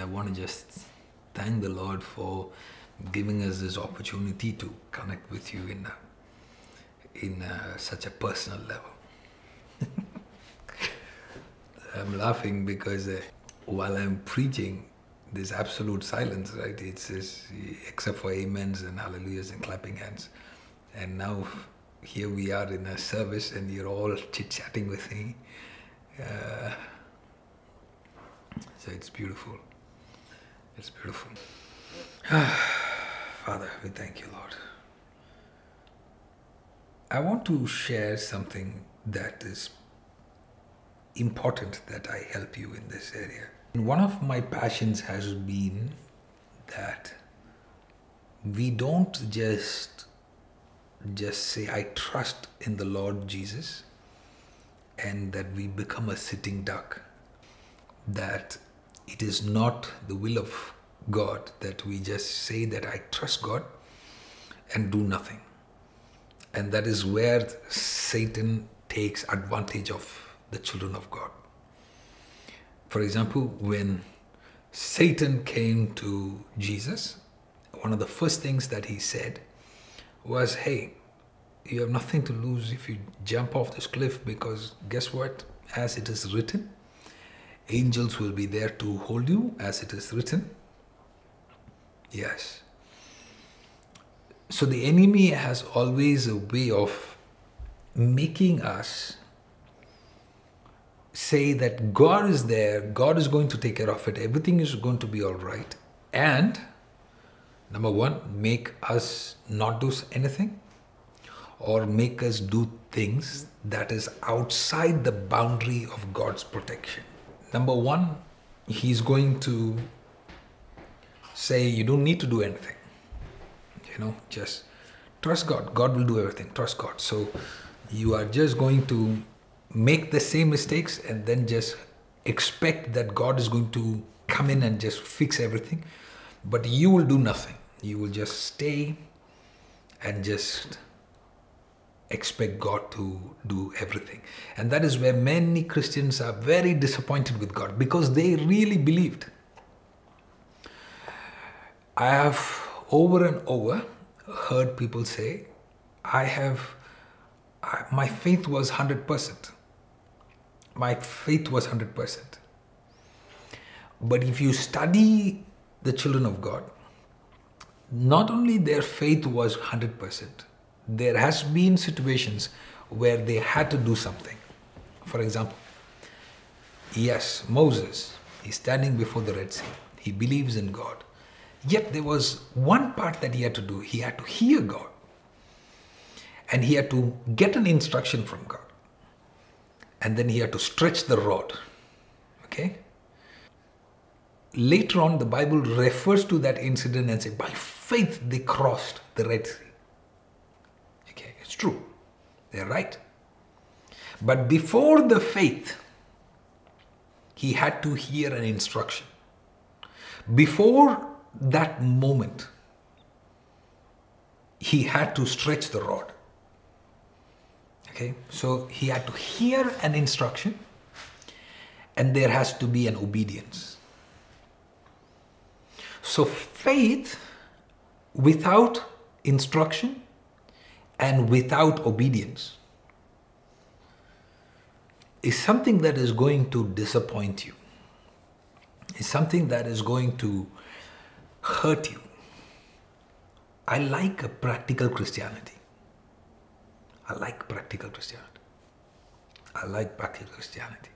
I want to just thank the Lord for giving us this opportunity to connect with you in a, in a, such a personal level. I'm laughing because uh, while I'm preaching, there's absolute silence, right? It's just, except for amens and hallelujahs and clapping hands. And now here we are in a service and you're all chit chatting with me. Uh, so it's beautiful. It's beautiful. Father, we thank you, Lord. I want to share something that is important that I help you in this area. One of my passions has been that we don't just just say I trust in the Lord Jesus and that we become a sitting duck that it is not the will of God that we just say that I trust God and do nothing. And that is where Satan takes advantage of the children of God. For example, when Satan came to Jesus, one of the first things that he said was, Hey, you have nothing to lose if you jump off this cliff because guess what? As it is written, angels will be there to hold you, as it is written. Yes. So the enemy has always a way of making us say that God is there, God is going to take care of it, everything is going to be all right. And number one, make us not do anything or make us do things that is outside the boundary of God's protection. Number one, He's going to say, You don't need to do anything. You know, just trust God. God will do everything. Trust God. So you are just going to make the same mistakes and then just expect that God is going to come in and just fix everything. But you will do nothing. You will just stay and just expect God to do everything. And that is where many Christians are very disappointed with God because they really believed. I have over and over heard people say, I have, I, my faith was 100% my faith was 100%. But if you study the children of God, not only their faith was 100%, there has been situations where they had to do something. For example, yes, Moses is standing before the Red Sea. He believes in God. Yet there was one part that he had to do. He had to hear God. And he had to get an instruction from God and then he had to stretch the rod. Okay? Later on, the Bible refers to that incident and says, by faith they crossed the Red Sea. True. They're right. But before the faith, he had to hear an instruction. Before that moment, he had to stretch the rod. Okay, so he had to hear an instruction and there has to be an obedience. So faith without instruction and without obedience is something that is going to disappoint you. Is something that is going to hurt you. I like a practical Christianity. I like practical Christianity. I like practical Christianity.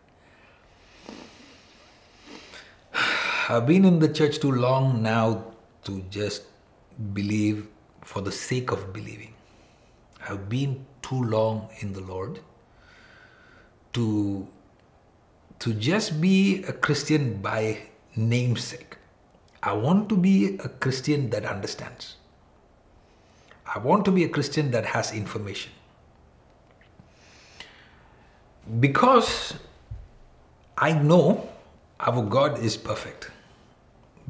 I've been in the church too long now to just believe for the sake of believing. I've been too long in the Lord to to just be a Christian by namesake. I want to be a Christian that understands. I want to be a Christian that has information because I know our God is perfect,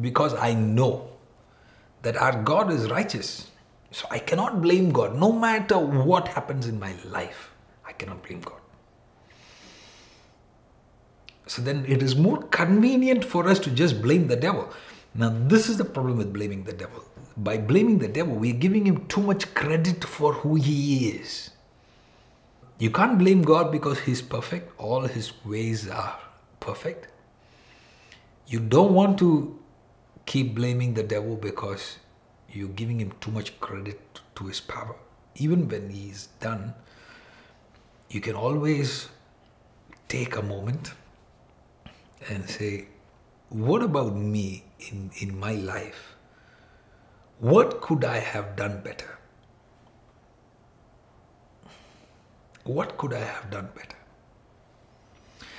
because I know that our God is righteous, so I cannot blame God. No matter what happens in my life, I cannot blame God. So then it is more convenient for us to just blame the devil. Now, this is the problem with blaming the devil. By blaming the devil, we're giving him too much credit for who he is. You can't blame God because he's perfect, all his ways are perfect. You don't want to keep blaming the devil because you're giving him too much credit to his power. Even when he's done, you can always take a moment and say, What about me in, in my life? What could I have done better? What could I have done better?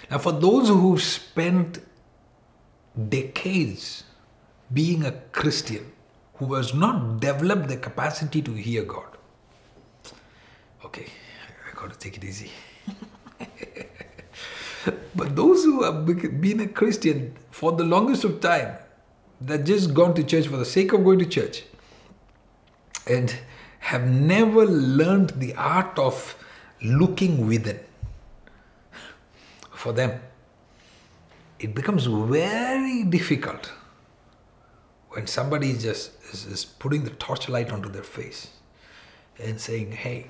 Now, for those who've spent decades being a Christian, who has not developed the capacity to hear God, okay, I gotta take it easy. but those who have been a Christian for the longest of time, that just gone to church for the sake of going to church, and have never learned the art of looking within, for them, it becomes very difficult when somebody is just is, is putting the torchlight onto their face and saying, Hey,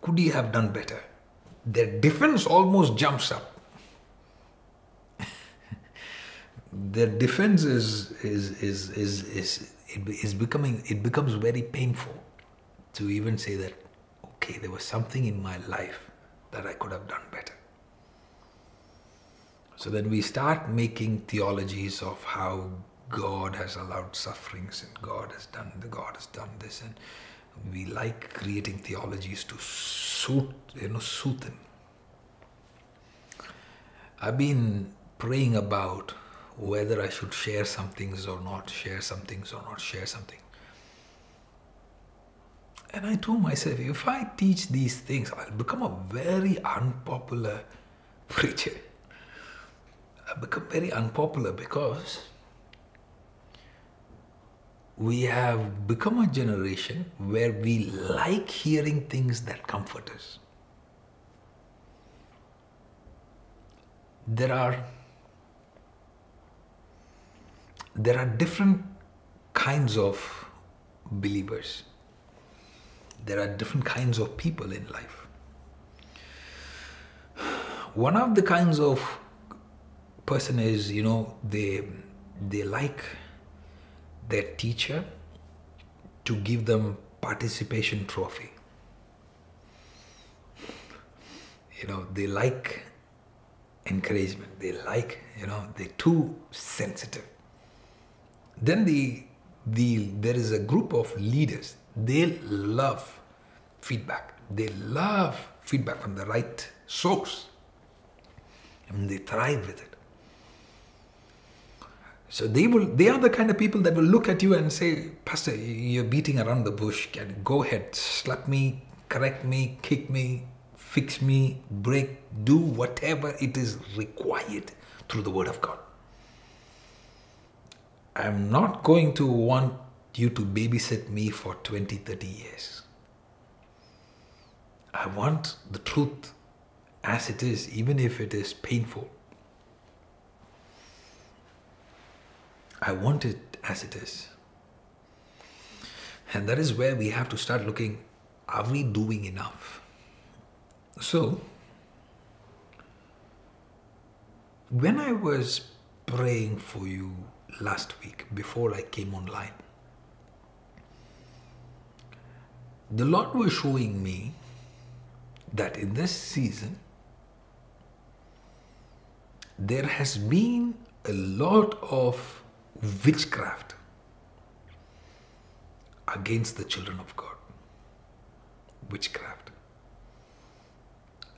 could you have done better? Their defense almost jumps up. their defense is is is is, is it is becoming it becomes very painful to even say that okay there was something in my life that I could have done better so then we start making theologies of how God has allowed sufferings and God has done the God has done this and we like creating theologies to suit you know suit them. I've been praying about whether I should share some things or not, share some things or not, share something. And I told myself, if I teach these things, I'll become a very unpopular preacher. I'll become very unpopular because we have become a generation where we like hearing things that comfort us. There are there are different kinds of believers. There are different kinds of people in life. One of the kinds of person is, you know, they they like their teacher to give them participation trophy. You know, they like encouragement. They like, you know, they're too sensitive. Then the, the there is a group of leaders. They love feedback. They love feedback from the right source. And they thrive with it. So they will they are the kind of people that will look at you and say, Pastor, you're beating around the bush. Can go ahead, slap me, correct me, kick me, fix me, break, do whatever it is required through the word of God. I'm not going to want you to babysit me for 20, 30 years. I want the truth as it is, even if it is painful. I want it as it is. And that is where we have to start looking are we doing enough? So, when I was praying for you last week before I came online, the Lord was showing me that in this season, there has been a lot of witchcraft against the children of God. Witchcraft.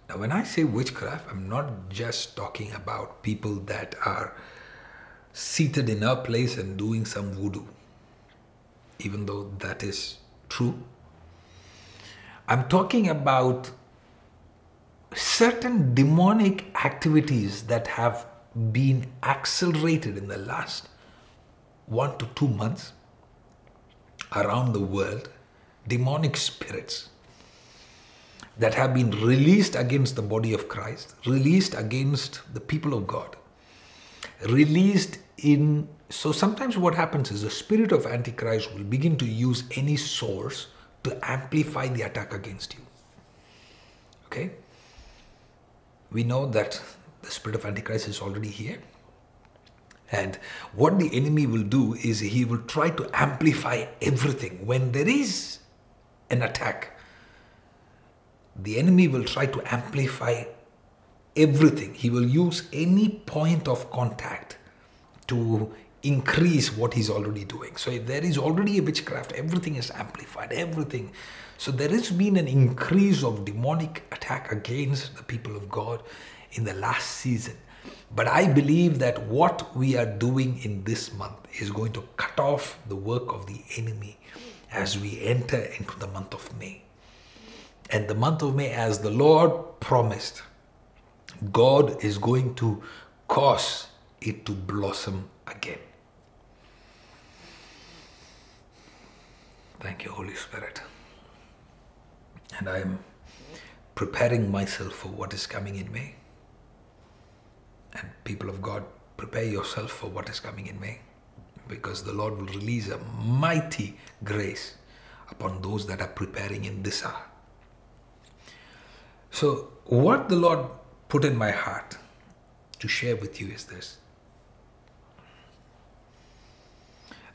Now, when I say witchcraft, I'm not just talking about people that are seated in a place and doing some voodoo, even though that is true. I'm talking about certain demonic activities that have been accelerated in the last one to two months around the world, demonic spirits that have been released against the body of Christ, released against the people of God, released in. So sometimes what happens is the spirit of Antichrist will begin to use any source to amplify the attack against you. Okay? We know that the spirit of Antichrist is already here. And what the enemy will do is he will try to amplify everything. When there is an attack, the enemy will try to amplify everything. He will use any point of contact to increase what he's already doing. So if there is already a witchcraft, everything is amplified, everything. So there has been an increase of demonic attack against the people of God in the last season. But I believe that what we are doing in this month is going to cut off the work of the enemy as we enter into the month of May. And the month of May, as the Lord promised, God is going to cause it to blossom again. Thank you, Holy Spirit. And I am preparing myself for what is coming in May. And people of God, prepare yourself for what is coming in May because the Lord will release a mighty grace upon those that are preparing in this hour. So, what the Lord put in my heart to share with you is this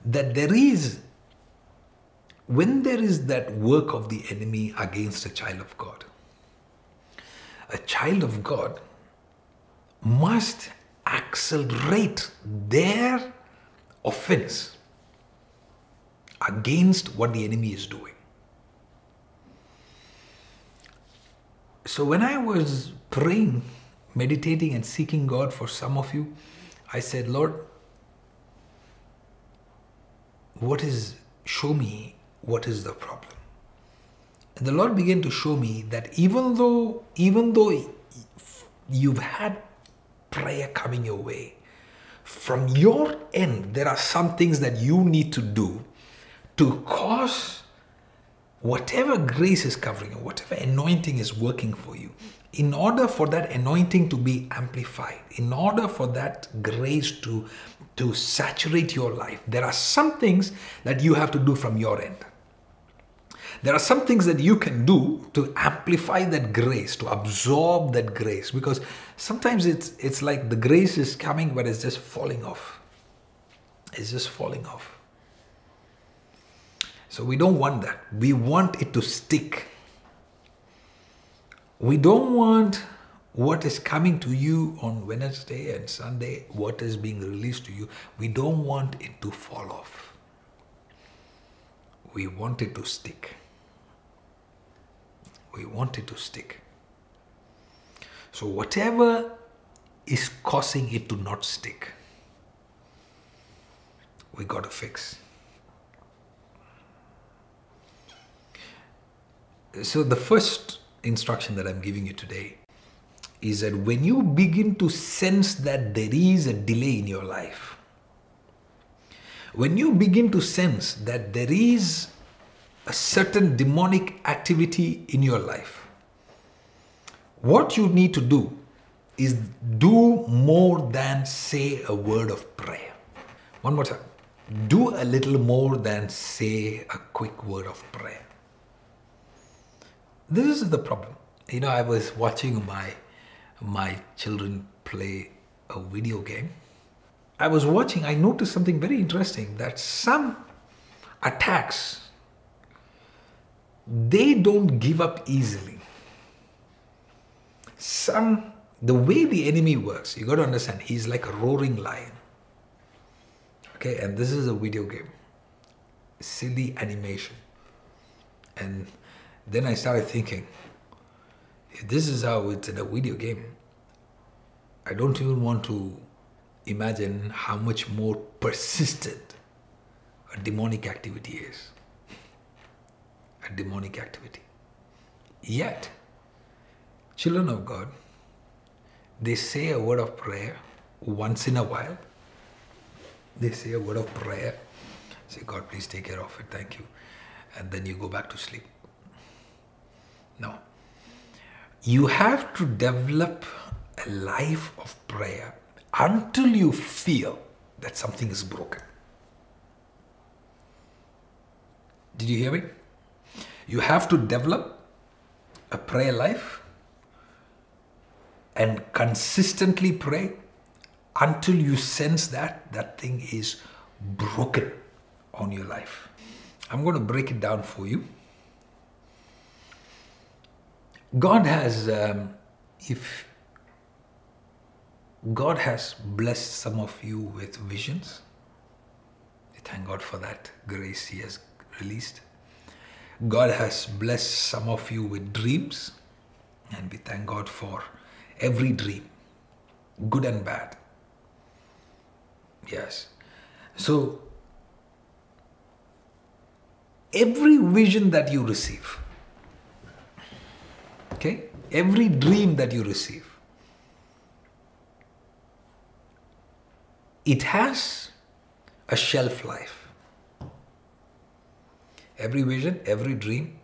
that there is, when there is that work of the enemy against a child of God, a child of God must accelerate their offense against what the enemy is doing. So when I was praying, meditating, and seeking God for some of you, I said, Lord, what is, show me what is the problem. And the Lord began to show me that even though, even though you've had prayer coming your way, from your end, there are some things that you need to do to cause whatever grace is covering you, whatever anointing is working for you, in order for that anointing to be amplified, in order for that grace to, to saturate your life, there are some things that you have to do from your end. There are some things that you can do to amplify that grace, to absorb that grace, because sometimes it's, it's like the grace is coming, but it's just falling off. It's just falling off. So we don't want that. We want it to stick. We don't want what is coming to you on Wednesday and Sunday, what is being released to you, we don't want it to fall off. We want it to stick. We want it to stick. So, whatever is causing it to not stick, we got to fix. So, the first instruction that I'm giving you today is that when you begin to sense that there is a delay in your life, when you begin to sense that there is a certain demonic activity in your life, what you need to do is do more than say a word of prayer. One more time. Do a little more than say a quick word of prayer. This is the problem. You know, I was watching my my children play a video game. I was watching, I noticed something very interesting that some attacks they don't give up easily. Some the way the enemy works, you got to understand, he's like a roaring lion. Okay, and this is a video game. Silly animation. And then I started thinking, if this is how it's in a video game, I don't even want to imagine how much more persistent a demonic activity is. A demonic activity. Yet, children of God, they say a word of prayer once in a while. They say a word of prayer, say, God, please take care of it, thank you. And then you go back to sleep. No. you have to develop a life of prayer until you feel that something is broken. Did you hear me? You have to develop a prayer life and consistently pray until you sense that that thing is broken on your life. I'm going to break it down for you. God has, um, if God has blessed some of you with visions, thank God for that grace He has released. God has blessed some of you with dreams, and we thank God for every dream, good and bad. Yes. So, every vision that you receive, okay, every dream that you receive, it has a shelf life. Every vision, every dream,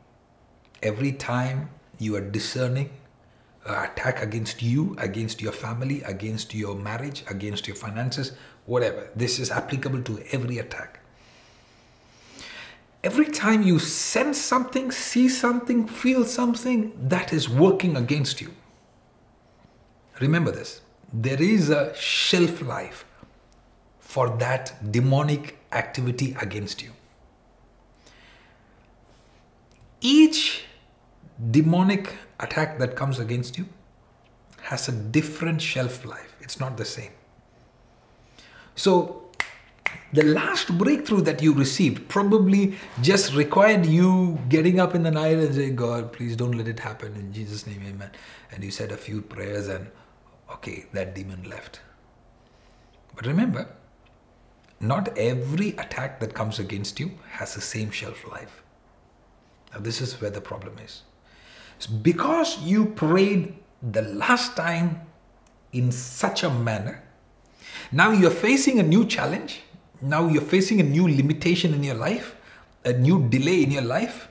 every time you are discerning Uh, attack against you, against your family, against your marriage, against your finances, whatever. This is applicable to every attack. Every time you sense something, see something, feel something that is working against you, remember this there is a shelf life for that demonic activity against you. Each demonic attack that comes against you has a different shelf life. It's not the same. So, the last breakthrough that you received probably just required you getting up in the night and saying, God, please don't let it happen. In Jesus' name, amen. And you said a few prayers, and okay, that demon left. But remember, not every attack that comes against you has the same shelf life. Now, this is where the problem is. Because you prayed the last time in such a manner, now you're facing a new challenge. Now you're facing a new limitation in your life, a new delay in your life,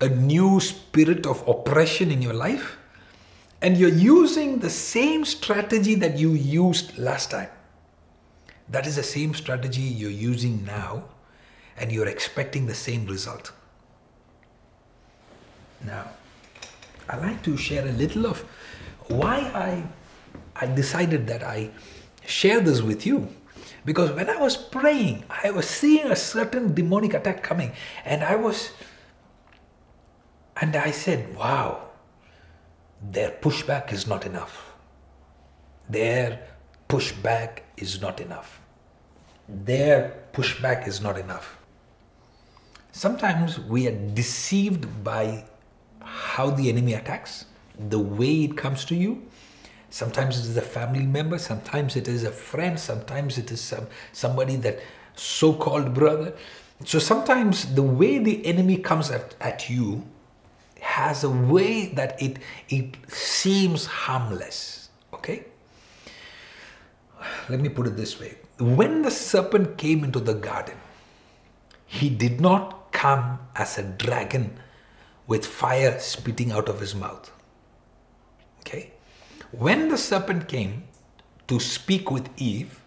a new spirit of oppression in your life. And you're using the same strategy that you used last time. That is the same strategy you're using now, and you're expecting the same result. Now, I like to share a little of why I, I decided that I share this with you. Because when I was praying, I was seeing a certain demonic attack coming, and I was, and I said, wow, their pushback is not enough. Their pushback is not enough. Their pushback is not enough. Sometimes we are deceived by how the enemy attacks, the way it comes to you. Sometimes it is a family member, sometimes it is a friend, sometimes it is some, somebody that so called brother. So sometimes the way the enemy comes at, at you has a way that it, it seems harmless. Okay? Let me put it this way. When the serpent came into the garden, he did not come as a dragon with fire spitting out of his mouth. Okay? When the serpent came to speak with Eve,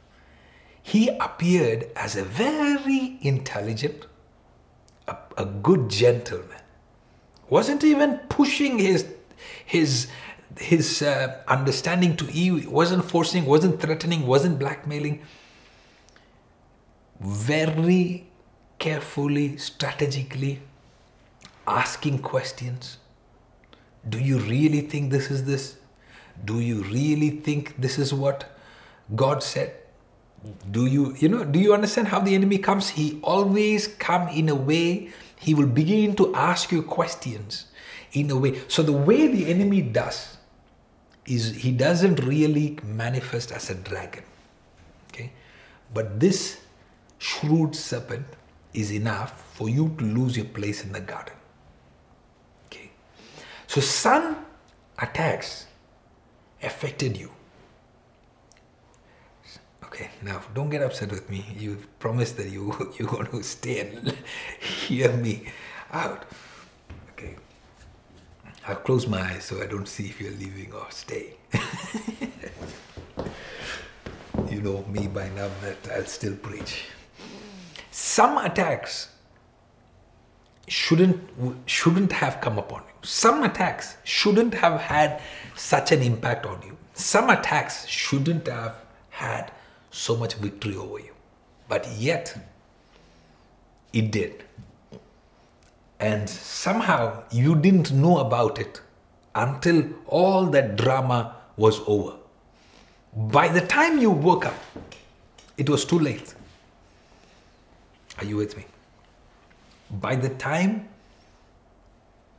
he appeared as a very intelligent, a, a good gentleman. Wasn't even pushing his his his uh, understanding to Eve, wasn't forcing, wasn't threatening, wasn't blackmailing. Very carefully, strategically, asking questions. Do you really think this is this? Do you really think this is what God said? Do you, you know, do you understand how the enemy comes? He always come in a way, he will begin to ask you questions in a way. So the way the enemy does is he doesn't really manifest as a dragon. Okay? But this shrewd serpent is enough for you to lose your place in the garden. So sun attacks affected you. Okay, now don't get upset with me. You promised that you you're going to stay and hear me out. Okay. I'll close my eyes so I don't see if you're leaving or staying. you know me by now that I'll still preach. Some attacks shouldn't shouldn't have come upon you. Some attacks shouldn't have had such an impact on you. Some attacks shouldn't have had so much victory over you. But yet it did. And somehow you didn't know about it until all that drama was over. By the time you woke up, it was too late. Are you with me? By the time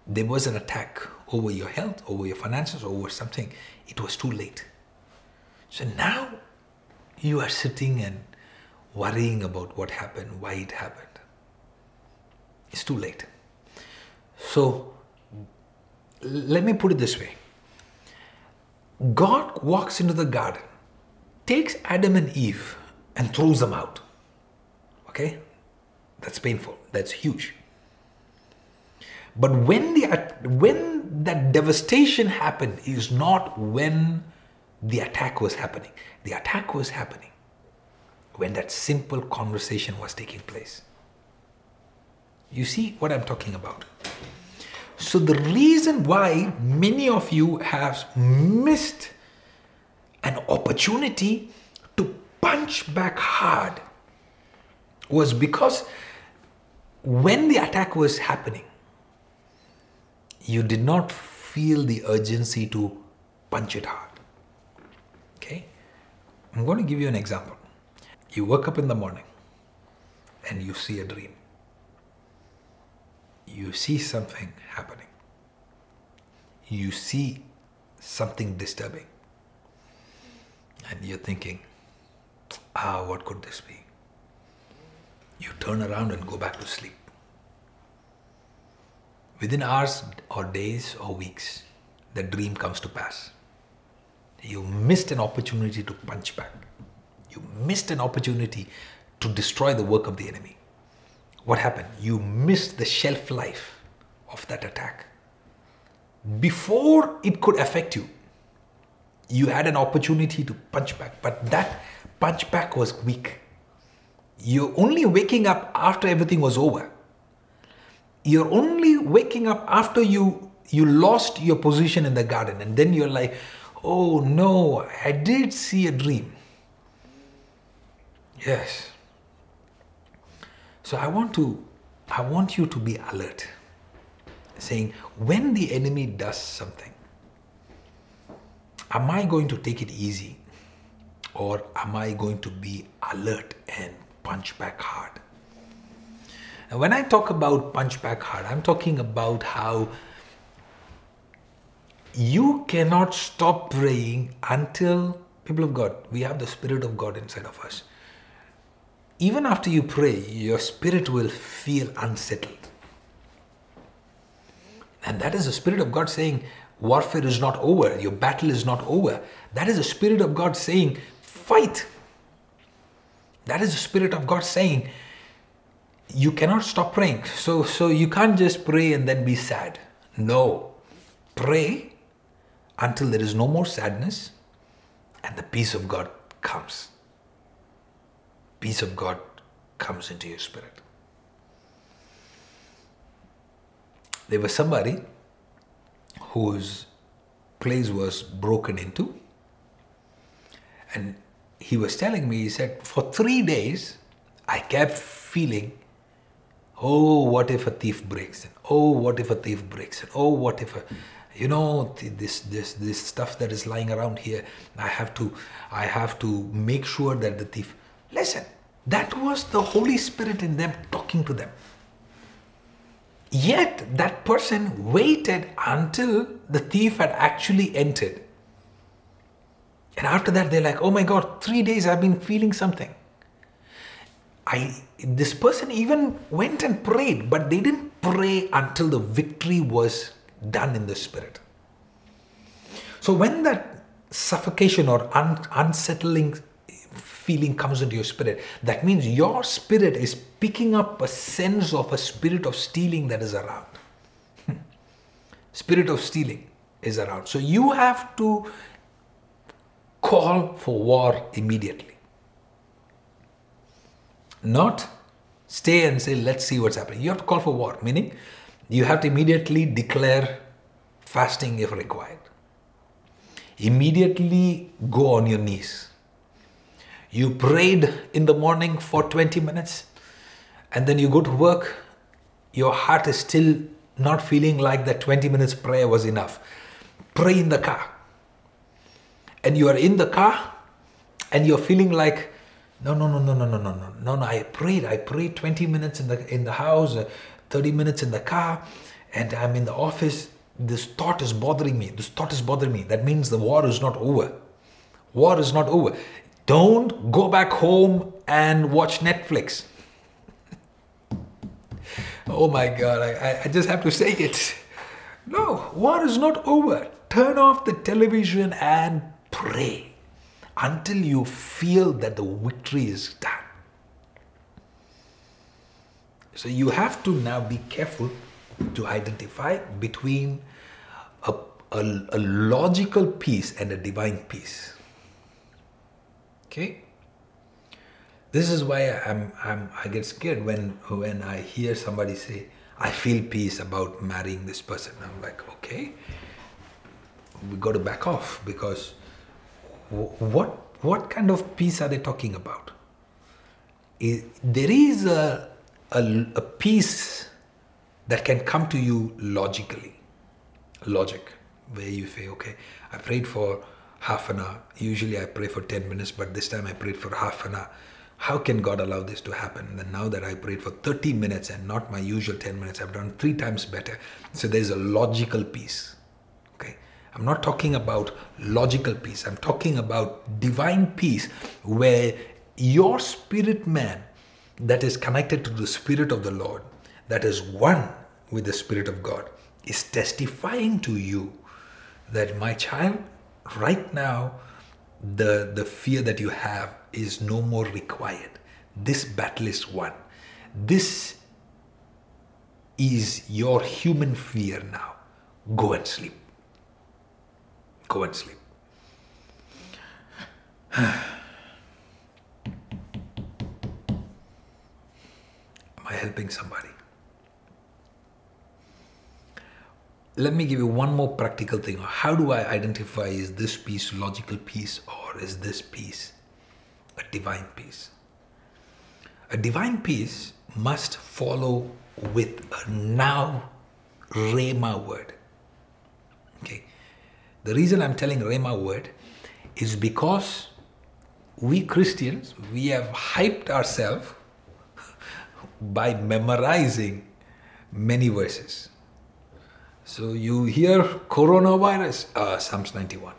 there was an attack over your health, over your finances, over something, it was too late. So now you are sitting and worrying about what happened, why it happened. It's too late. So let me put it this way God walks into the garden, takes Adam and Eve, and throws them out. Okay? That's painful. That's huge. But when the when that devastation happened is not when the attack was happening. The attack was happening when that simple conversation was taking place. You see what I'm talking about? So, the reason why many of you have missed an opportunity to punch back hard was because when the attack was happening, you did not feel the urgency to punch it hard. Okay? I'm going to give you an example. You wake up in the morning and you see a dream you see something happening. You see something disturbing. And you're thinking, ah, what could this be? You turn around and go back to sleep. Within hours or days or weeks, the dream comes to pass. You missed an opportunity to punch back. You missed an opportunity to destroy the work of the enemy what happened? You missed the shelf life of that attack. Before it could affect you, you had an opportunity to punch back, but that punch back was weak. You're only waking up after everything was over. You're only waking up after you you lost your position in the garden and then you're like, "Oh no, I did see a dream." Yes. So I want to I want you to be alert. Saying when the enemy does something, am I going to take it easy? Or am I going to be alert and punch back hard? And when I talk about punch back hard, I'm talking about how you cannot stop praying until, people of God, we have the Spirit of God inside of us even after you pray, your spirit will feel unsettled. And that is the Spirit of God saying, warfare is not over, your battle is not over. That is the Spirit of God saying, fight. That is the Spirit of God saying, you cannot stop praying. So, so you can't just pray and then be sad. No. Pray until there is no more sadness and the peace of God comes peace of God comes into your spirit. There was somebody whose place was broken into, and he was telling me, he said, for three days, I kept feeling, oh, what if a thief breaks in? Oh, what if a thief breaks in? Oh, what if a, you know, this this this stuff that is lying around here, I have to, I have to make sure that the thief. Listen, that was the Holy Spirit in them talking to them. Yet that person waited until the thief had actually entered. And after that, they're like, oh my God, three days I've been feeling something. I this person even went and prayed, but they didn't pray until the victory was done in the spirit. So when that suffocation or un- unsettling feeling comes into your spirit, that means your spirit is picking up a sense of a spirit of stealing that is around. Spirit of stealing is around. So you have to call for war immediately. Not stay and say, let's see what's happening. You have to call for war, meaning you have to immediately declare fasting if required. Immediately go on your knees. You prayed in the morning for 20 minutes and then you go to work, your heart is still not feeling like that 20 minutes prayer was enough. Pray in the car. And you are in the car and you're feeling like, no, no, no, no, no, no, no, no, no, no. I prayed. I prayed 20 minutes in the in the house, uh, 30 minutes in the car, and I'm in the office. This thought is bothering me. This thought is bothering me. That means the war is not over. War is not over. Don't go back home and watch Netflix. oh my God, I, I just have to say it. No, war is not over. Turn off the television and pray until you feel that the victory is done. So you have to now be careful to identify between a, a, a logical peace and a divine peace. Okay? This is why I'm, I'm, I get scared when, when I hear somebody say, I feel peace about marrying this person. I'm like, okay, we got to back off because what, what kind of peace are they talking about? Is, there is a, a, a peace that can come to you logically, logic, where you say, okay, I prayed for half an hour. Usually I pray for 10 minutes, but this time I prayed for half an hour. How can God allow this to happen? And now that I prayed for 30 minutes and not my usual 10 minutes, I've done three times better. So there's a logical peace. I'm not talking about logical peace. I'm talking about divine peace where your spirit man that is connected to the spirit of the Lord, that is one with the spirit of God, is testifying to you that my child, right now, the, the fear that you have is no more required. This battle is won. This is your human fear now. Go and sleep. Go and sleep. Am I helping somebody? let me give you one more practical thing. How do I identify is this peace logical peace or is this peace a divine peace? A divine peace must follow with a now Rhema word. Okay. The reason I'm telling Rhema word is because we Christians, we have hyped ourselves by memorizing many verses so you hear coronavirus, uh, Psalms 91.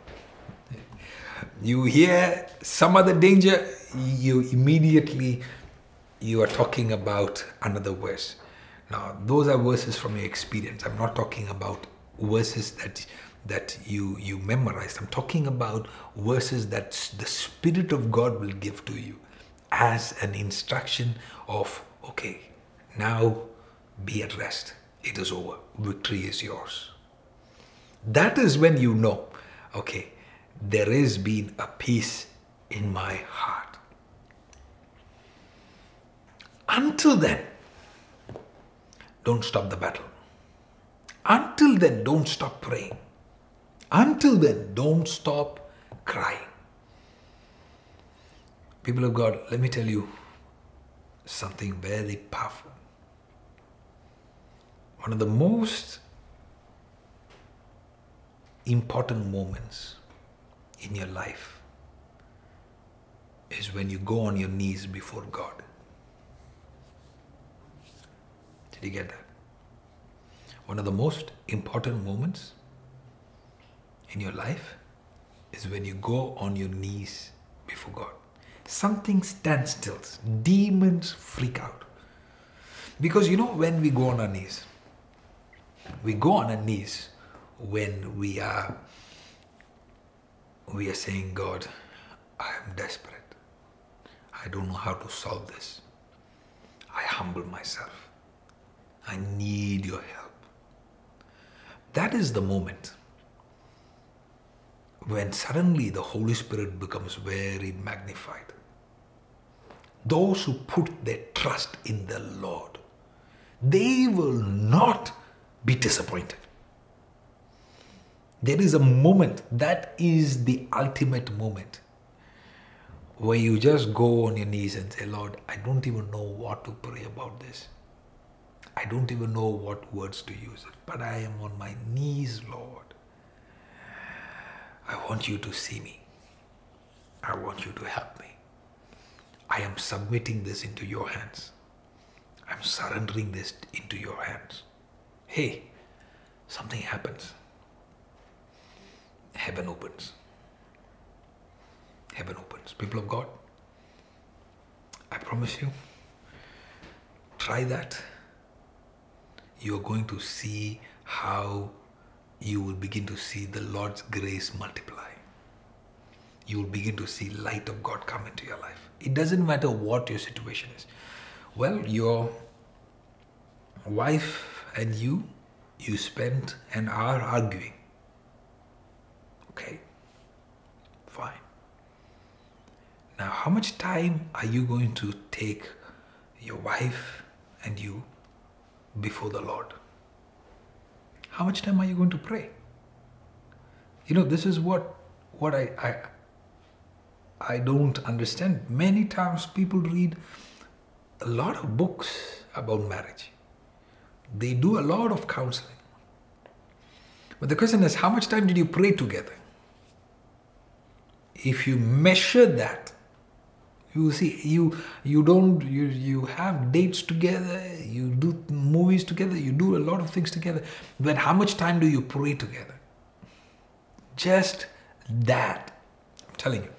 You hear some other danger, you immediately you are talking about another verse. Now those are verses from your experience. I'm not talking about verses that that you you memorized. I'm talking about verses that the Spirit of God will give to you as an instruction of okay, now be at rest it is over. Victory is yours. That is when you know, okay, there has been a peace in my heart. Until then, don't stop the battle. Until then, don't stop praying. Until then, don't stop crying. People of God, let me tell you something very powerful one of the most important moments in your life is when you go on your knees before God. Did you get that? One of the most important moments in your life is when you go on your knees before God. Something stands still. Demons freak out. Because you know, when we go on our knees, we go on our knees when we are we are saying god i am desperate i don't know how to solve this i humble myself i need your help that is the moment when suddenly the Holy Spirit becomes very magnified. Those who put their trust in the Lord, they will not be disappointed. There is a moment, that is the ultimate moment, where you just go on your knees and say, Lord, I don't even know what to pray about this. I don't even know what words to use, but I am on my knees, Lord. I want you to see me. I want you to help me. I am submitting this into your hands. I'm surrendering this into your hands. Hey, something happens. Heaven opens. Heaven opens. People of God, I promise you, try that. You're going to see how you will begin to see the Lord's grace multiply. You will begin to see light of God come into your life. It doesn't matter what your situation is. Well, your wife and you, you spent an hour arguing. Okay, fine. Now, how much time are you going to take your wife and you before the Lord? How much time are you going to pray? You know, this is what what I I, I don't understand. Many times people read a lot of books about marriage. They do a lot of counseling. But the question is, how much time did you pray together? If you measure that you see you you don't you you have dates together you do movies together you do a lot of things together but how much time do you pray together? Just that i'm telling you.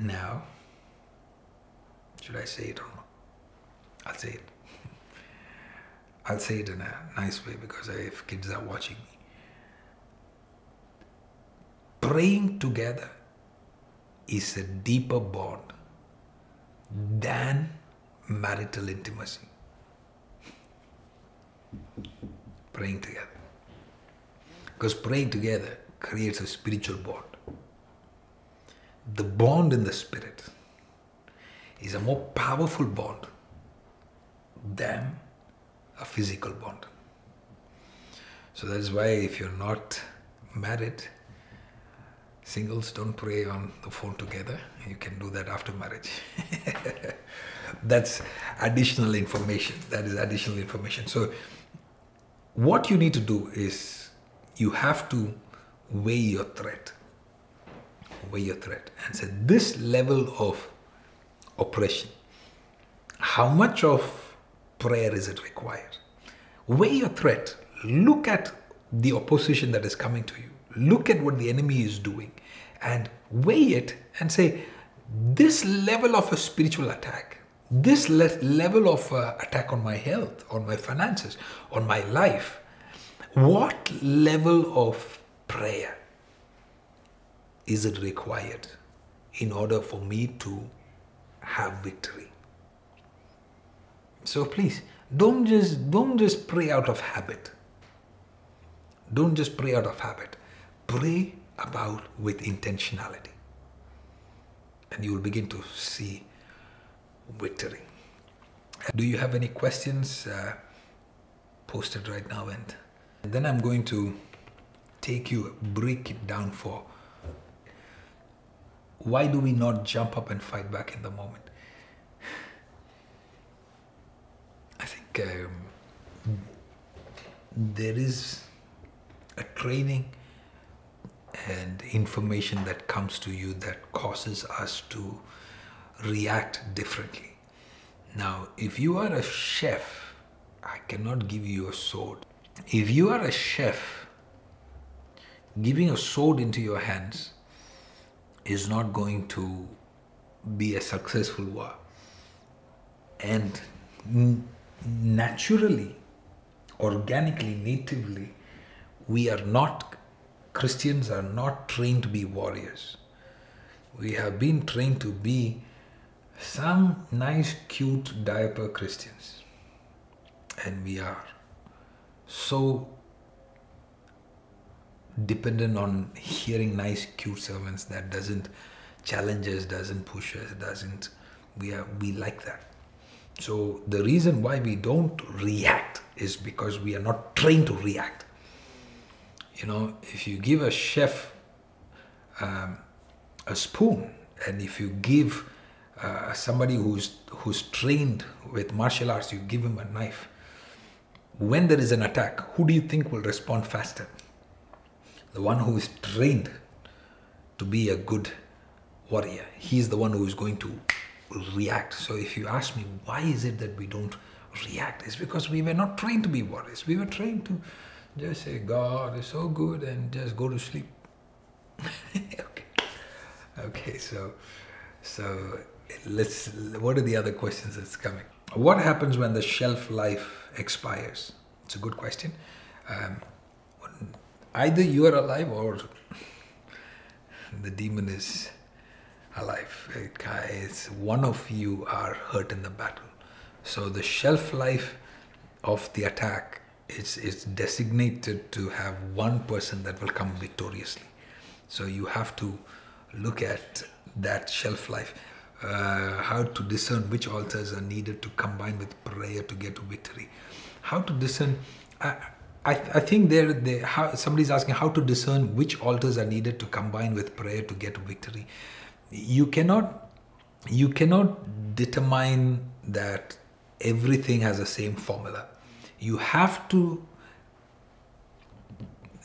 Now should i say it or not? I'll say it. I'll say it in a nice way because if kids are watching me. Praying together is a deeper bond than marital intimacy. Praying together. Because praying together creates a spiritual bond. The bond in the spirit is a more powerful bond than a physical bond. So that is why if you're not married, Singles don't pray on the phone together. You can do that after marriage. That's additional information. That is additional information. So, what you need to do is you have to weigh your threat. Weigh your threat and say, this level of oppression, how much of prayer is it required? Weigh your threat. Look at the opposition that is coming to you look at what the enemy is doing and weigh it and say, this level of a spiritual attack, this le- level of uh, attack on my health, on my finances, on my life, what level of prayer is it required in order for me to have victory? So please don't just don't just pray out of habit. Don't just pray out of habit pray about with intentionality. And you will begin to see victory. Do you have any questions uh, posted right now? And, then I'm going to take you, break it down for why do we not jump up and fight back in the moment? I think um, there is a training and information that comes to you that causes us to react differently. Now, if you are a chef, I cannot give you a sword. If you are a chef, giving a sword into your hands is not going to be a successful war. And naturally, organically, natively, we are not Christians are not trained to be warriors. We have been trained to be some nice, cute diaper Christians. And we are so dependent on hearing nice, cute sermons that doesn't challenge us, doesn't push us, doesn't we are we like that. So the reason why we don't react is because we are not trained to react. You know, if you give a chef um, a spoon, and if you give uh, somebody who's who's trained with martial arts, you give him a knife. When there is an attack, who do you think will respond faster? The one who is trained to be a good warrior. He's the one who is going to react. So if you ask me, why is it that we don't react? It's because we were not trained to be warriors. We were trained to just say, God is so good and just go to sleep. okay. Okay, so so let's what are the other questions that's coming? What happens when the shelf life expires? It's a good question. Um, either you are alive or the demon is alive. It's one of you are hurt in the battle. So the shelf life of the attack is, is designated to have one person that will come victoriously. So you have to look at that shelf life. Uh, how to discern which altars are needed to combine with prayer to get to victory. How to discern. I, I, I think there, there how, somebody's asking how to discern which altars are needed to combine with prayer to get to victory you cannot you cannot determine that everything has the same formula you have to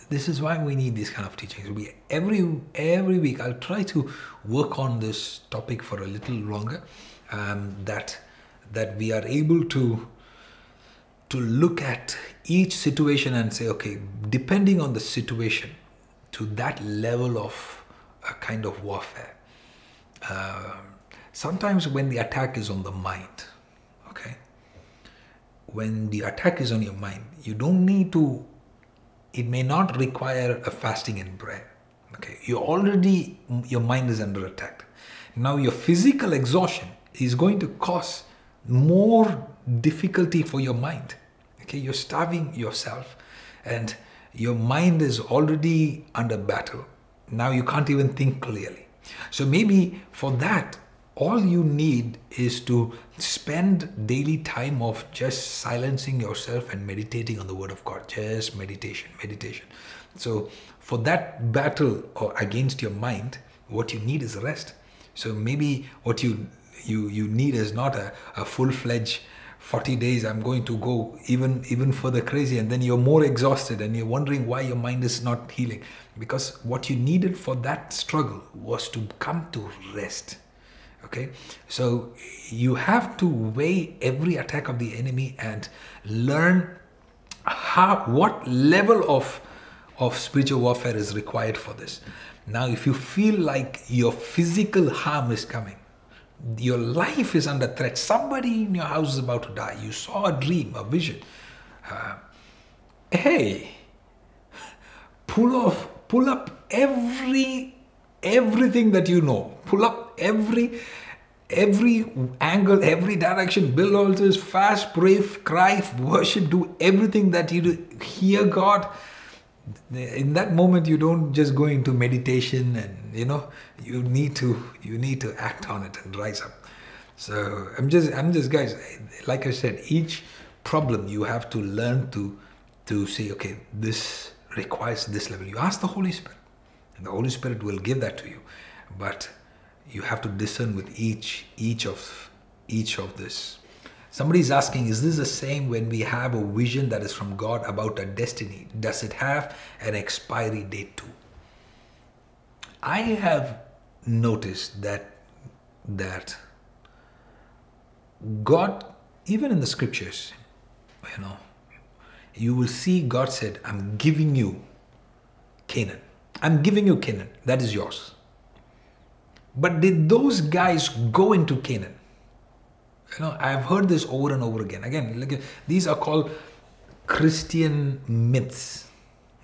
this is why we need these kind of teachings. We every every week i'll try to work on this topic for a little longer um, that that we are able to to look at each situation and say okay depending on the situation to that level of a kind of warfare. Uh, sometimes when the attack is on the mind, when the attack is on your mind, you don't need to, it may not require a fasting and prayer. Okay, you already, your mind is under attack. Now, your physical exhaustion is going to cause more difficulty for your mind. Okay, you're starving yourself and your mind is already under battle. Now you can't even think clearly. So maybe for that, all you need is to spend daily time of just silencing yourself and meditating on the word of god. Just meditation meditation. So for that battle against your mind what you need is rest. So maybe what you you you need is not a, a full-fledged 40 days i'm going to go even even further crazy and then you're more exhausted and you're wondering why your mind is not healing. Because what you needed for that struggle was to come to rest okay? So you have to weigh every attack of the enemy and learn how what level of of spiritual warfare is required for this. Now if you feel like your physical harm is coming your life is under threat somebody in your house is about to die you saw a dream a vision uh, hey pull off pull up every everything that you know pull up every every angle every direction build altars fast pray cry worship do everything that you do hear god in that moment you don't just go into meditation and you know you need to you need to act on it and rise up so i'm just i'm just guys like i said each problem you have to learn to to say okay this requires this level. You ask the Holy Spirit, and the Holy Spirit will give that to you. But you have to discern with each each of each of this. Somebody is asking, is this the same when we have a vision that is from God about a destiny? Does it have an expiry date too? I have noticed that that God, even in the scriptures, you know, you will see God said, I'm giving you Canaan. I'm giving you Canaan. That is yours. But did those guys go into Canaan? You know, I've heard this over and over again. Again, look, these are called Christian myths.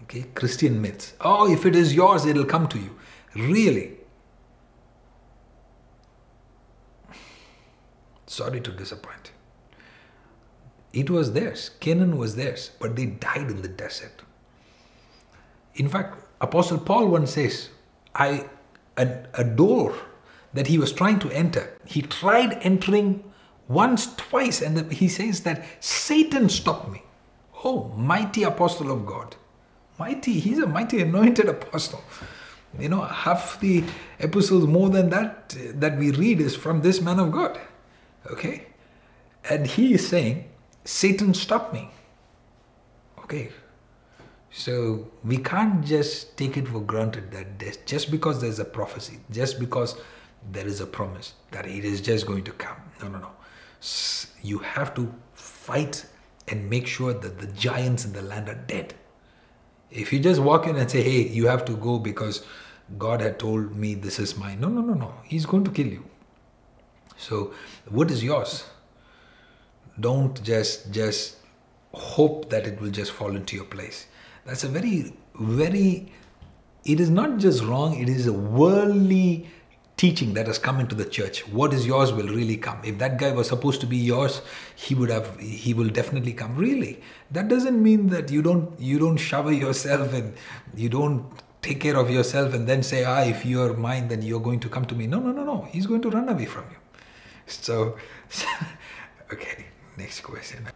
Okay, Christian myths. Oh, if it is yours, it'll come to you. Really? Sorry to disappoint. It was theirs. Canaan was theirs, but they died in the desert. In fact, Apostle Paul once says, I a, a door that he was trying to enter, he tried entering once, twice, and the, he says that Satan stopped me. Oh, mighty apostle of God. Mighty, he's a mighty anointed apostle. You know, half the epistles more than that that we read is from this man of God. Okay? And he is saying, Satan stopped me. Okay. So we can't just take it for granted that just because there's a prophecy, just because there is a promise that it is just going to come. No, no, no. You have to fight and make sure that the giants in the land are dead. If you just walk in and say, hey, you have to go because God had told me this is mine. No, no, no, no. He's going to kill you. So what is yours? Don't just just hope that it will just fall into your place. That's a very, very it is not just wrong, it is a worldly teaching that has come into the church. What is yours will really come. If that guy was supposed to be yours, he would have he will definitely come. Really. That doesn't mean that you don't you don't shower yourself and you don't take care of yourself and then say, ah, if you're mine, then you're going to come to me. No, no, no, no. He's going to run away from you. So, okay, next question.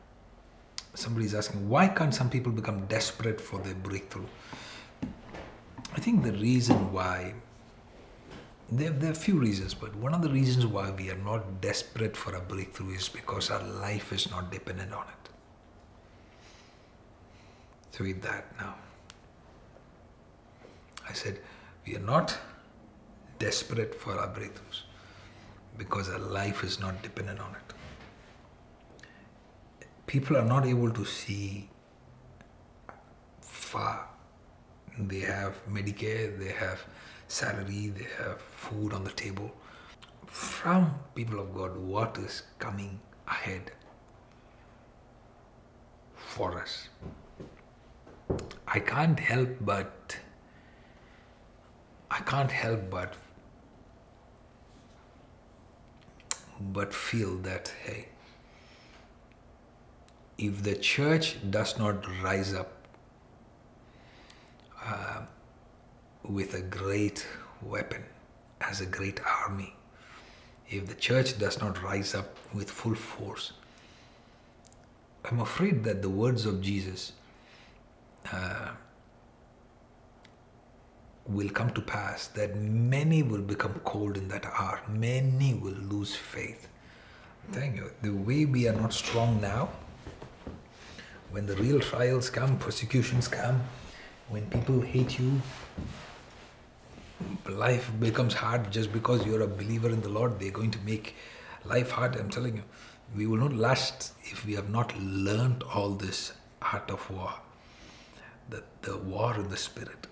Somebody's asking, why can't some people become desperate for their breakthrough? I think the reason why there, there, are a few reasons, but one of the reasons why we are not desperate for a breakthrough is because our life is not dependent on it. So, with that now, I said, we are not desperate for our breakthroughs because our life is not dependent on it. People are not able to see far. They have Medicare, they have salary, they have food on the table. From people of God, what is coming ahead for us? I can't help but I can't help but but feel that hey if the church does not rise up uh, with a great weapon, as a great army, if the church does not rise up with full force, I'm afraid that the words of Jesus uh, will come to pass, that many will become cold in that hour, many will lose faith. Thank you. The way we are not strong now, when the real trials come, persecutions come, when people hate you, life becomes hard just because you're a believer in the Lord. They're going to make life hard. I'm telling you, we will not last if we have not learned all this art of war, the, the war in the spirit.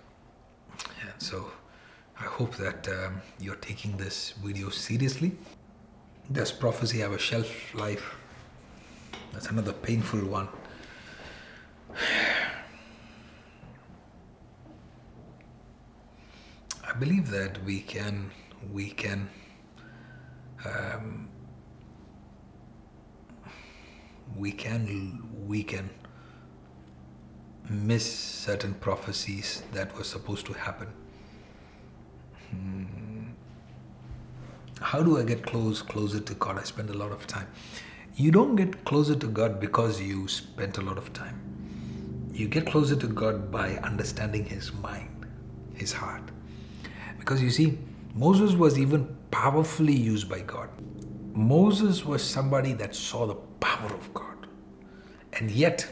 And so I hope that um, you're taking this video seriously. Does prophecy have a shelf life? That's another painful one. I believe that we can we can um, we can we can miss certain prophecies that were supposed to happen. Hmm. How do I get close closer to God? I spend a lot of time. You don't get closer to God because you spent a lot of time. You get closer to God by understanding His mind, His heart. Because you see, Moses was even powerfully used by God. Moses was somebody that saw the power of God. And yet,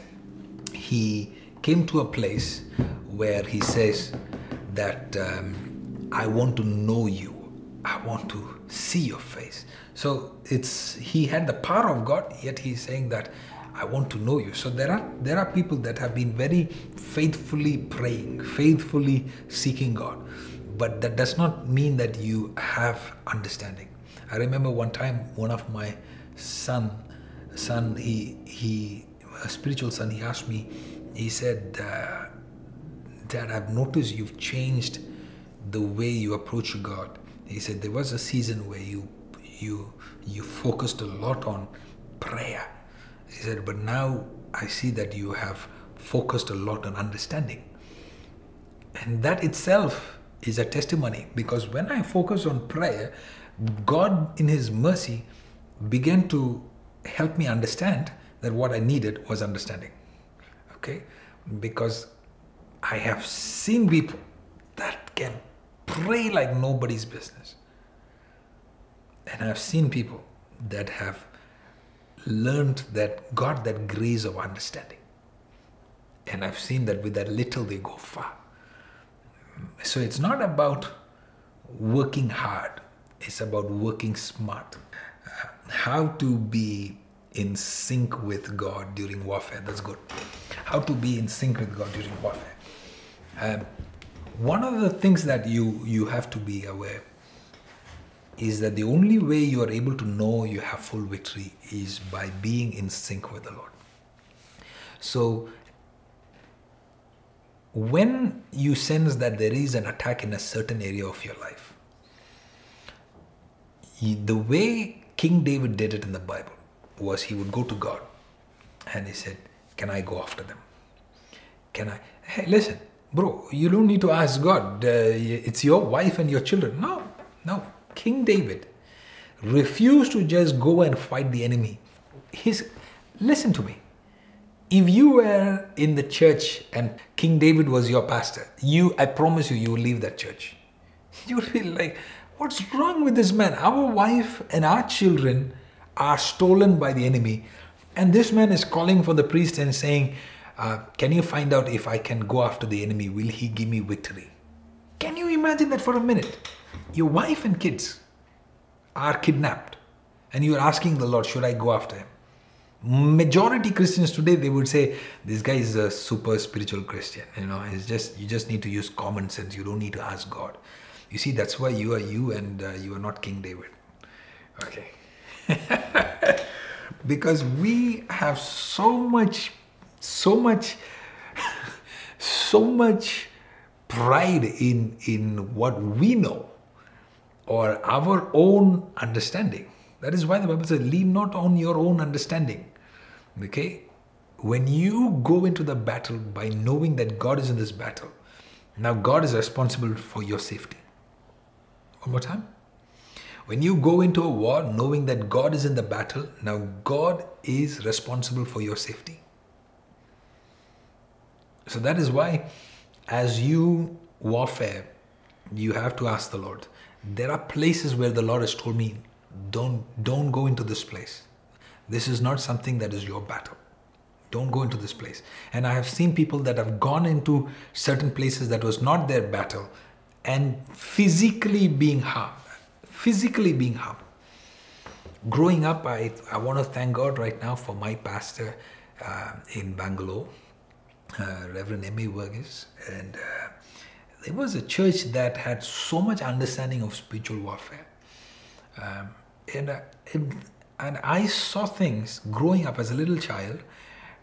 he came to a place where he says that um, I want to know you. I want to see your face. So it's he had the power of God, yet he's saying that I want to know you. So there are there are people that have been very faithfully praying, faithfully seeking God but that does not mean that you have understanding. I remember one time one of my son, son, he he, a spiritual son, he asked me, he said, uh, Dad, I've noticed you've changed the way you approach God. He said there was a season where you you you focused a lot on prayer He said, But now I see that you have focused a lot on understanding. And that itself is a testimony because when I focus on prayer, God, in His mercy, began to help me understand that what I needed was understanding. Okay? Because I have seen people that can pray like nobody's business. And I've seen people that have learned that got that grace of understanding. And I've seen that with that little they go far. So it's not about working hard, it's about working smart. How to be in sync with God during warfare. That's good. How to be in sync with God during warfare. Um, one of the things that you you have to be aware is that the only way you are able to know you have full victory is by being in sync with the Lord. So when you sense that there is an attack in a certain area of your life, the way King David did it in the Bible was he would go to God and he said, Can I go after them? Can I? Hey, listen, bro, you don't need to ask God. Uh, it's your wife and your children. No, no. King David refused to just go and fight the enemy. He's, listen to me. If you were in the church and King David was your pastor, you, I promise you, you will leave that church. You will feel like, what's wrong with this man? Our wife and our children are stolen by the enemy. And this man is calling for the priest and saying, uh, Can you find out if I can go after the enemy? Will he give me victory? Can you imagine that for a minute? Your wife and kids are kidnapped, and you are asking the Lord, Should I go after him? Majority Christians today they would say this guy is a super spiritual Christian. You know, it's just you just need to use common sense. You don't need to ask God. You see, that's why you are you and uh, you are not King David. Okay. because we have so much, so much, so much pride in, in what we know or our own understanding. That is why the Bible says, lean not on your own understanding. Okay? When you go into the battle by knowing that God is in this battle, now God is responsible for your safety. One more time. When you go into a war knowing that God is in the battle, now God is responsible for your safety. So that is why, as you warfare, you have to ask the Lord. There are places where the Lord has told me, don't, don't go into this place. This is not something that is your battle. Don't go into this place. And I have seen people that have gone into certain places that was not their battle and physically being harmed physically being harmed. Growing up, I, I want to thank God right now for my pastor uh, in Bangalore, uh, Reverend M.A. Verghese. And uh, there was a church that had so much understanding of spiritual warfare. Um, and, uh, and, I saw things growing up as a little child.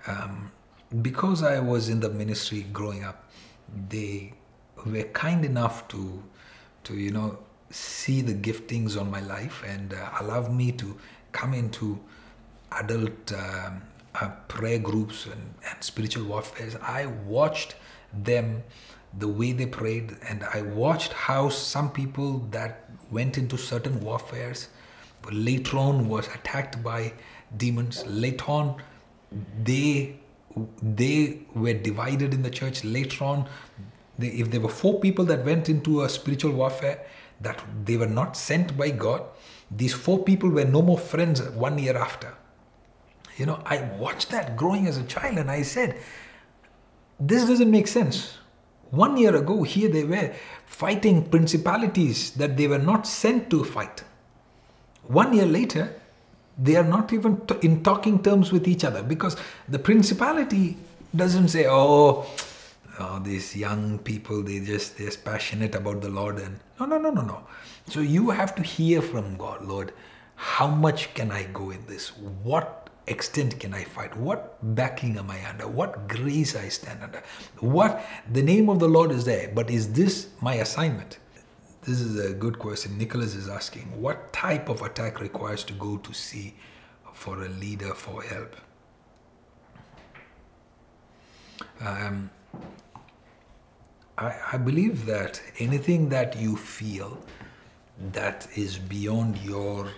Um, because I was in the ministry growing up, they were kind enough to, to you know, see the giftings on my life and uh, allow me to come into adult um, uh, prayer groups and, and spiritual warfare. I watched them the way they prayed and I watched how some people that went into certain warfares later on was attacked by demons. Later on, they they were divided in the church. Later on, they, if there were four people that went into a spiritual warfare, that they were not sent by God. These four people were no more friends one year after. You know, I watched that growing as a child and I said, this doesn't make sense. One year ago, here they were fighting principalities that they were not sent to fight. One year later, they are not even in talking terms with each other because the principality doesn't say, oh, oh, these young people they just they're passionate about the lord and no no no no no so you have to hear from god lord how much can i go in this what extent can I fight? What backing am I under? What grace I stand under? What the name of the Lord is there, but is this my assignment? This is a good question. Nicholas is asking, what type of attack requires to go to sea for a leader for help? Um, I, I believe that anything that you feel that is beyond your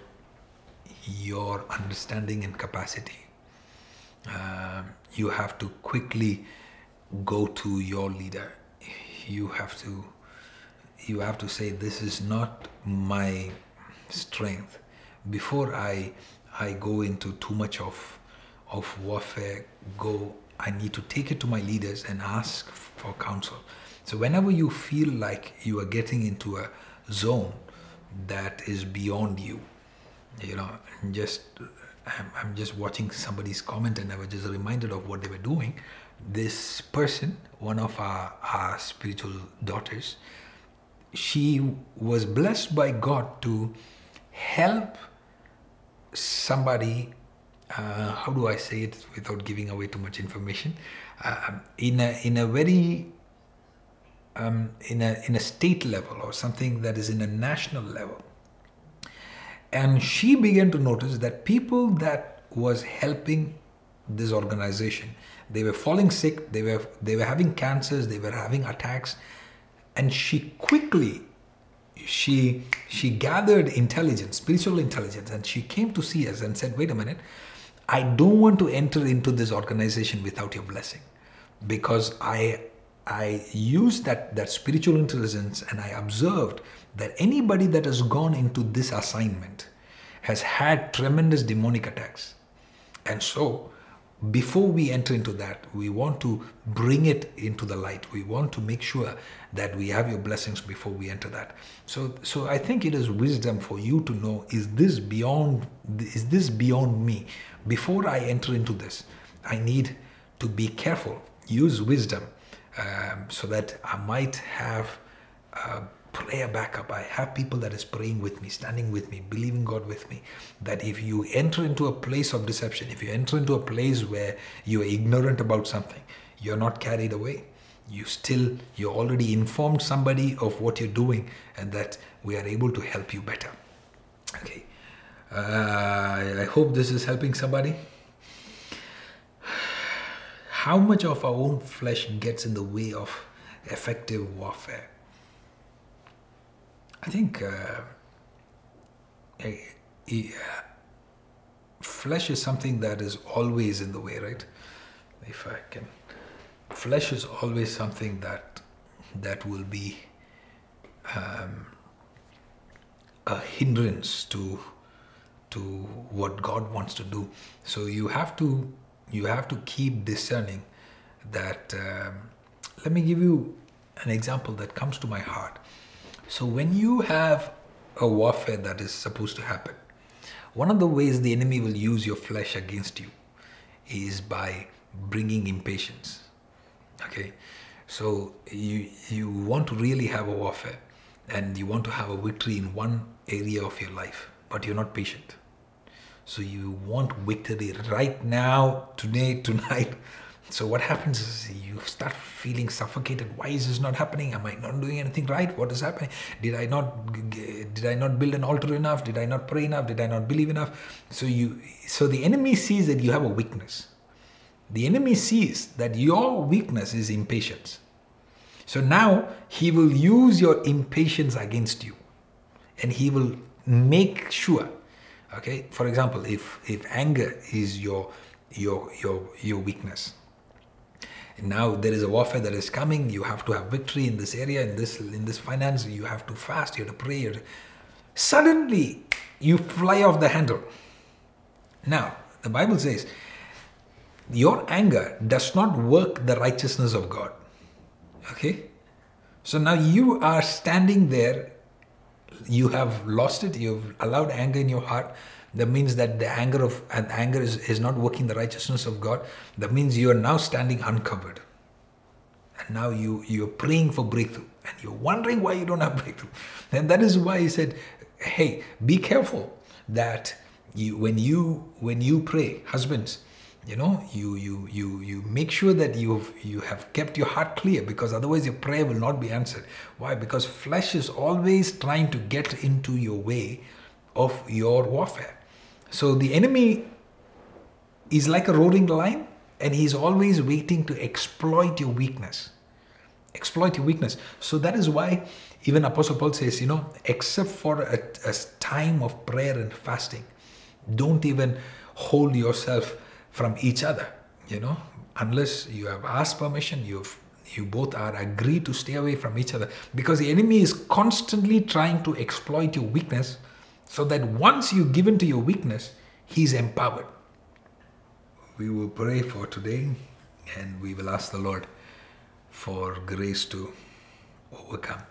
your understanding and capacity, uh, you have to quickly go to your leader. You have to you have to say this is not my strength before I I go into too much of of warfare. Go I need to take it to my leaders and ask for counsel. So whenever you feel like you are getting into a zone that is beyond you, you know, just I'm, I'm just watching somebody's comment and I was just reminded of what they were doing. This person, one of our, our spiritual daughters, she was blessed by God to help somebody. Uh, how do I say it without giving away too much information? Uh, in a in a very um, in a in a state level or something that is in a national level, and she began to notice that people that was helping this organization, they were falling sick, they were they were having cancers, they were having attacks, and she quickly she she gathered intelligence spiritual intelligence and she came to see us and said wait a minute. I don't want to enter into this organization without your blessing because i i used that that spiritual intelligence and i observed that anybody that has gone into this assignment has had tremendous demonic attacks and so before we enter into that, we want to bring it into the light. We want to make sure that we have your blessings before we enter that. So, so I think it is wisdom for you to know: is this beyond? Is this beyond me? Before I enter into this, I need to be careful. Use wisdom um, so that I might have. Uh, prayer backup. I have people that is praying with me, standing with me, believing God with me. That if you enter into a place of deception, if you enter into a place where you are ignorant about something, you're not carried away. You still, you already informed somebody of what you're doing, and that we are able to help you better. Okay. Uh, I hope this is helping somebody. How much of our own flesh gets in the way of effective warfare? I think uh, a, flesh is something that is always in the way, right? If I can, flesh is always something that that will be um, a hindrance to to what God wants to do. So you have to you have to keep discerning that. Um, let me give you an example that comes to my heart. So when you have a warfare that is supposed to happen, one of the ways the enemy will use your flesh against you is by bringing impatience. Okay? So you you want to really have a warfare and you want to have a victory in one area of your life, but you're not patient. So you want victory right now, today, tonight, so what happens is you start feeling suffocated. Why is this not happening? Am I not doing anything right? What is happening? Did I not did I not build an altar enough? Did I not pray enough? Did I not believe enough? So you so the enemy sees that you have a weakness. The enemy sees that your weakness is impatience. So now he will use your impatience against you. And he will make sure okay for example if if anger is your your your your weakness now there is a warfare that is coming. You have to have victory in this area in this in this finance. You have to fast. You have to pray. Suddenly you fly off the handle. Now the bible says your anger does not work the righteousness of god. Okay? So now you are standing there. You have lost it. You've allowed anger in your heart that means that the anger of and anger is, is not working the righteousness of God. That means you are now standing uncovered. And now you you're praying for breakthrough and you're wondering why you don't have breakthrough. And that is why he said, Hey, be careful that you when you when you pray, husbands, you know, you you you you make sure that you've you have kept your heart clear because otherwise your prayer will not be answered. Why? Because flesh is always trying to get into your way of your warfare. So the enemy is like a roaring lion. And he's always waiting to exploit your weakness. Exploit your weakness. So that is why even Apostle Paul says, you know, except for a, a time of prayer and fasting, don't even hold yourself from each other, you know, unless you have asked permission, you've you both are agreed to stay away from each other because the enemy is constantly trying to exploit your weakness so that once you give in to your weakness he's empowered. We will pray for today and we will ask the lord for grace to overcome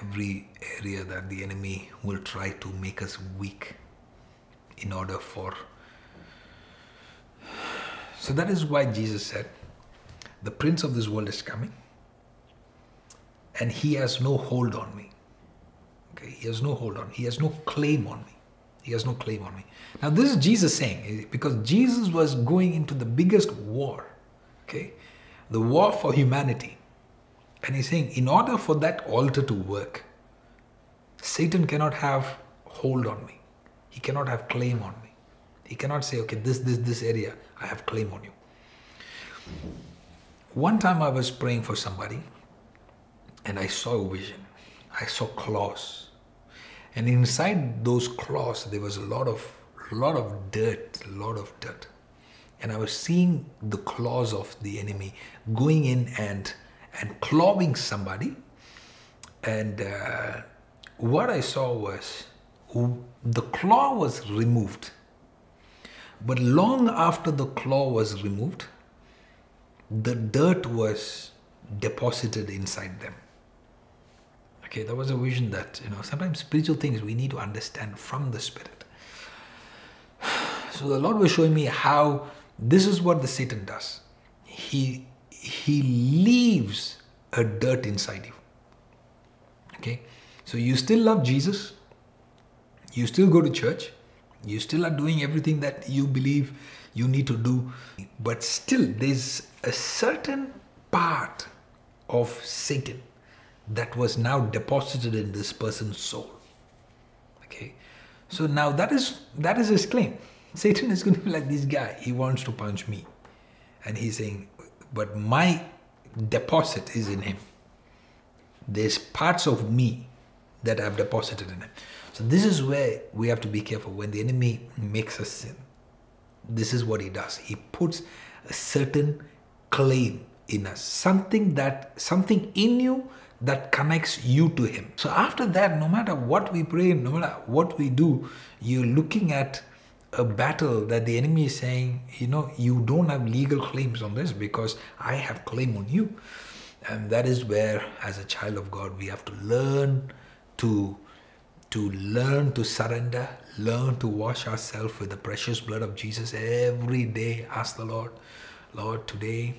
every area that the enemy will try to make us weak in order for. So that is why jesus said the prince of this world is coming and he has no hold on me okay he has no hold on. He has no claim on me. He has no claim on me. Now this is jesus saying eh, because jesus was going into the biggest war okay? The war for humanity. And he's saying in order for that altar to work satan cannot have hold on me. He cannot have claim on me. He cannot say okay this this this area i have claim on you. One time I was praying for somebody and I saw a vision. I saw claws. And inside those claws there was a lot of lot of dirt, a lot of dirt. And I was seeing the claws of the enemy going in and and clawing somebody. And uh, what I saw was the claw was removed. But long after the claw was removed, the dirt was deposited inside them. Okay, that was a vision that, you know, sometimes spiritual things we need to understand from the Spirit. So the Lord was showing me how this is what the Satan does. He he leaves a dirt inside you. Okay? So you still love Jesus, you still go to church, you still are doing everything that you believe you need to do, but still there's a certain part of Satan that was now deposited in this person's soul. Okay, so now that is that is his claim. Satan is going to be like this guy. He wants to punch me, and he's saying, "But my deposit is in him. There's parts of me that I've deposited in him." So this is where we have to be careful when the enemy makes us sin. This is what he does. He puts a certain claim in us, something that something in you that connects you to him. So after that, no matter what we pray, no matter what we do, you're looking at a battle that the enemy is saying, you know, you don't have legal claims on this because I have claim on you. And that is where, as a child of God, we have to learn to to learn to surrender, learn to wash ourselves with the precious blood of Jesus every day. Ask the Lord, Lord, today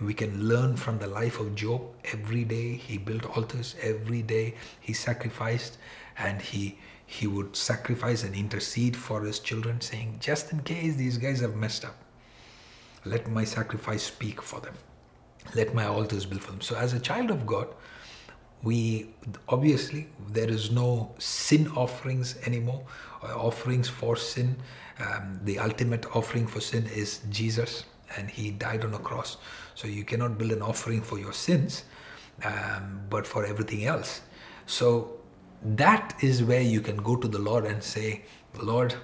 we can learn from the life of Job. Every day he built altars. Every day he sacrificed, and he he would sacrifice and intercede for his children, saying, "Just in case these guys have messed up, let my sacrifice speak for them. Let my altars build for them." So, as a child of God, we obviously there is no sin offerings anymore, offerings for sin. Um, the ultimate offering for sin is Jesus and he died on a cross. So you cannot build an offering for your sins, um, but for everything else. So that is where you can go to the Lord and say, Lord,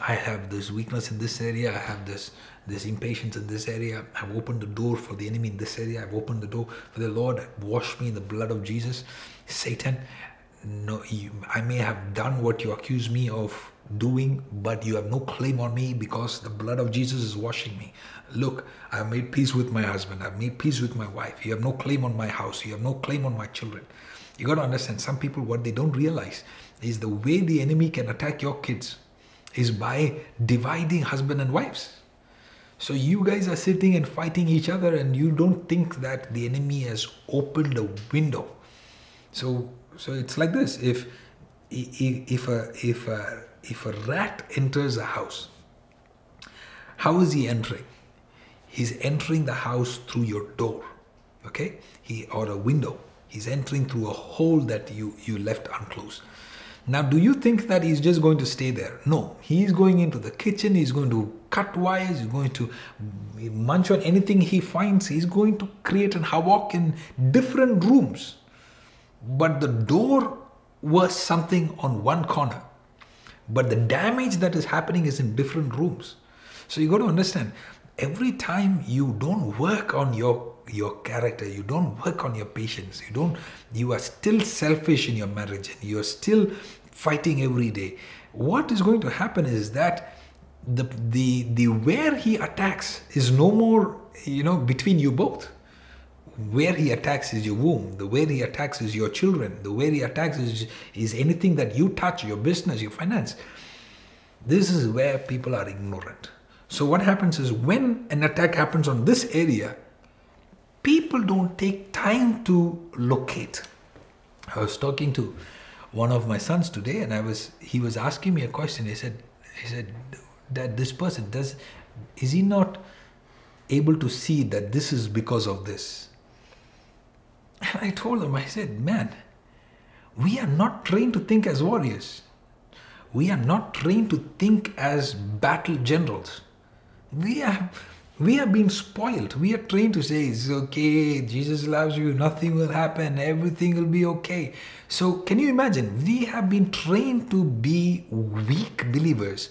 I have this weakness in this area. I have this this impatience in this area. I've opened the door for the enemy in this area. I've opened the door for the Lord. Wash me in the blood of Jesus. Satan, no, you, I may have done what you accuse me of doing, but you have no claim on me because the blood of Jesus is washing me. Look, I have made peace with my husband. I've made peace with my wife. You have no claim on my house. You have no claim on my children. You got to understand, some people, what they don't realize is the way the enemy can attack your kids is by dividing husband and wives. So you guys are sitting and fighting each other, and you don't think that the enemy has opened a window. So, so it's like this: if if a if a if a rat enters a house, how is he entering? He's entering the house through your door, okay? He or a window. He's entering through a hole that you you left unclosed. Now, do you think that he's just going to stay there? No, he's going into the kitchen, he's going to cut wires, he's going to munch on anything he finds, he's going to create an havoc in different rooms. But the door was something on one corner. But the damage that is happening is in different rooms. So you got to understand every time you don't work on your your character you don't work on your patience you don't you are still selfish in your marriage and you're still fighting every day what is going to happen is that the the the where he attacks is no more you know between you both where he attacks is your womb the where he attacks is your children the where he attacks is is anything that you touch your business your finance this is where people are ignorant so what happens is when an attack happens on this area people don't take time to locate. I was talking to one of my sons today, and I was he was asking me a question. He said, he said that this person does is he not able to see that this is because of this? And I told them, I said, man, we are not trained to think as warriors. We are not trained to think as battle generals. We are we have been spoiled. We are trained to say, it's okay, Jesus loves you, nothing will happen, everything will be okay. So, can you imagine? We have been trained to be weak believers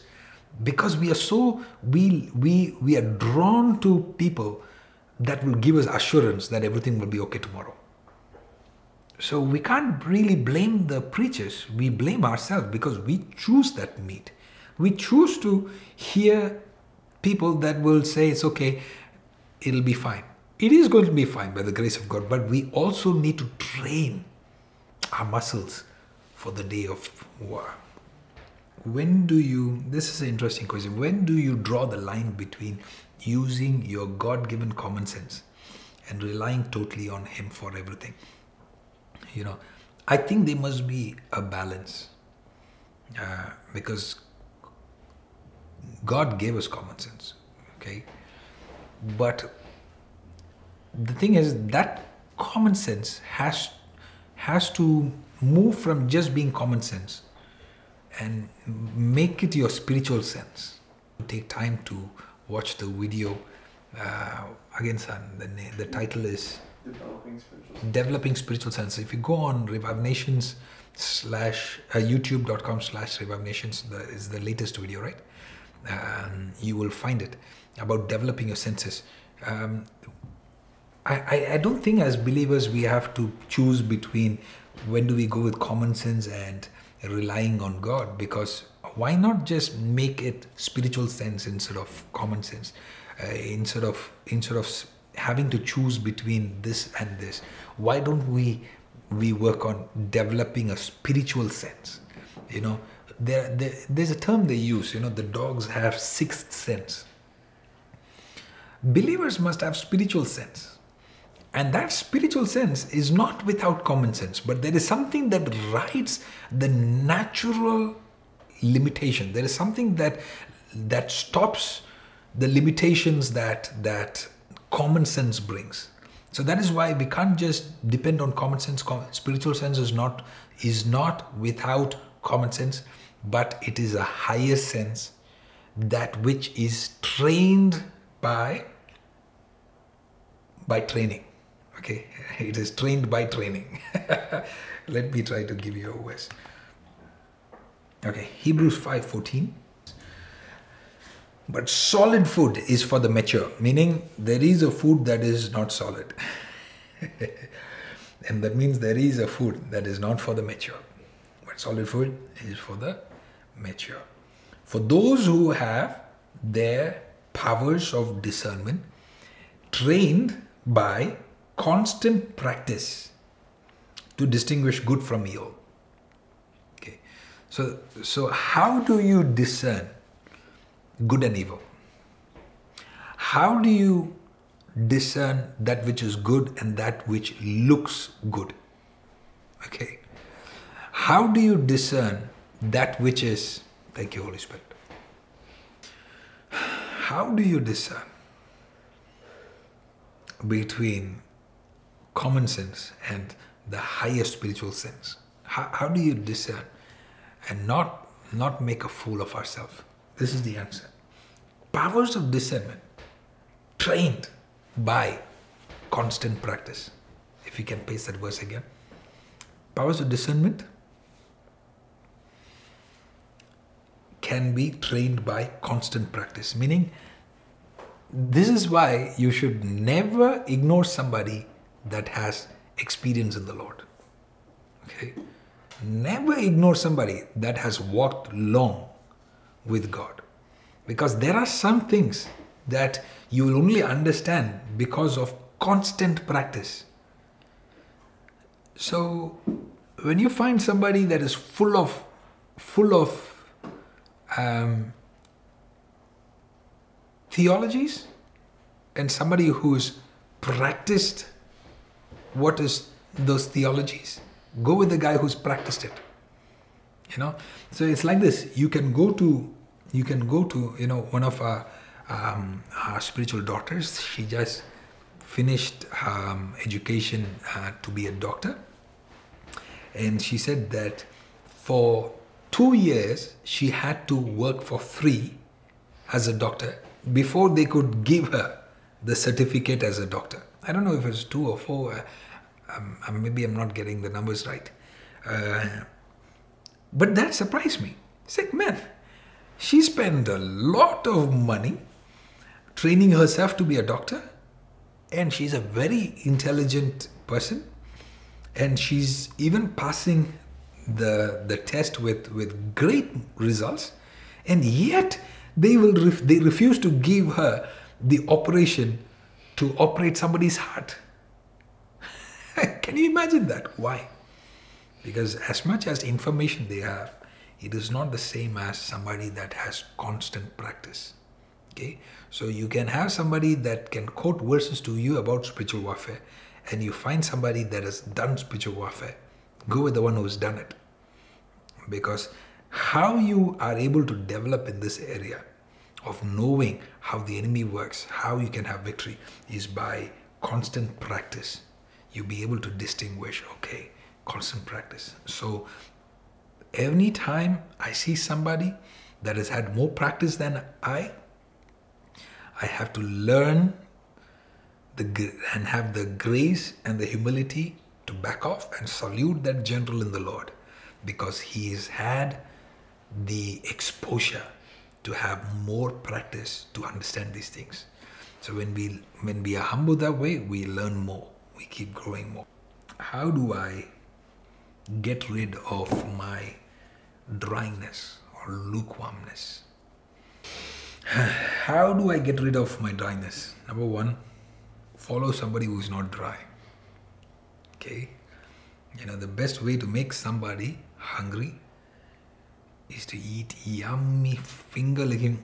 because we are so, we, we, we are drawn to people that will give us assurance that everything will be okay tomorrow. So, we can't really blame the preachers, we blame ourselves because we choose that meat. We choose to hear people that will say it's okay, it'll be fine. It is going to be fine by the grace of God, but we also need to train our muscles for the day of war. When do you, this is an interesting question, when do you draw the line between using your God given common sense and relying totally on Him for everything? You know, I think there must be a balance uh, because God gave us common sense, okay? But the thing is that common sense has has to move from just being common sense and make it your spiritual sense. Take time to watch the video. Uh, again, son, the, the title is Developing Spiritual Sense. Developing Spiritual Sense. If you go on Revive Nations slash uh, youtube.com slash Revive Nations, is the latest video, right? um, you will find it about developing your senses. Um, I, I, I don't think as believers we have to choose between when do we go with common sense and relying on God because why not just make it spiritual sense instead of common sense uh, instead of instead of having to choose between this and this why don't we we work on developing a spiritual sense you know there, there, there's a term they use, you know, the dogs have sixth sense. Believers must have spiritual sense. And that spiritual sense is not without common sense, but there is something that rides the natural limitation. There is something that that stops the limitations that that common sense brings. So that is why we can't just depend on common sense. Spiritual sense is not is not without common sense but it is a higher sense that which is trained by by training. Okay? It is trained by training. Let me try to give you a verse. Okay hebrews 5:14 but solid food is for the mature meaning there is a food that is not solid and that means there is a food that is not for the mature but solid food is for the mature. For those who have their powers of discernment trained by constant practice to distinguish good from evil. Okay. So so how do you discern good and evil? How do you discern that which is good and that which looks good? Okay. How do you discern that which is, thank you, Holy Spirit. How do you discern between common sense and the higher spiritual sense? How, how do you discern and not not make a fool of ourselves? This is the answer. Powers of discernment trained by constant practice. If you can paste that verse again. Powers of discernment can be trained by constant practice, meaning this is why you should never ignore somebody that has experience in the Lord. Okay? Never ignore somebody that has walked long with God. Because there are some things that you will only understand because of constant practice. So when you find somebody that is full of full of um, theologies and somebody who's practiced what is those theologies go with the guy who's practiced it you know so it's like this you can go to you can go to you know one of our, um, our spiritual daughters she just finished um, education uh, to be a doctor and she said that for two years she had to work for free as a doctor before they could give her the certificate as a doctor. I don't know if it's two or four. Uh, um, um, maybe I'm not getting the numbers right. Uh, but that surprised me. It's like, man, she spent a lot of money training herself to be a doctor, and she's a very intelligent person, and she's even passing the the test with with great results, and yet they will ref- they refuse to give her the operation to operate somebody's heart. Can you imagine that? Why? Because as much as information they have, it is not the same as somebody that has constant practice. Okay? So you can have somebody that can quote verses to you about spiritual warfare, and you find somebody that has done spiritual warfare. Go with the one who's done it. Because how you are able to develop in this area of knowing how the enemy works, how you can have victory, is by constant practice. You'll be able to distinguish, okay, constant practice. So, any time I see somebody that has had more practice than I, I have to learn the, and have the grace and the humility to back off and salute that general in the Lord because he has had the exposure to have more practice to understand these things. So when we when we are humble that way, we learn more. We keep growing more. How do I get rid of my dryness or lukewarmness? How do I get rid of my dryness? Number one, follow somebody who is not dry. Okay? You know, the best way to make somebody hungry is to eat yummy finger licking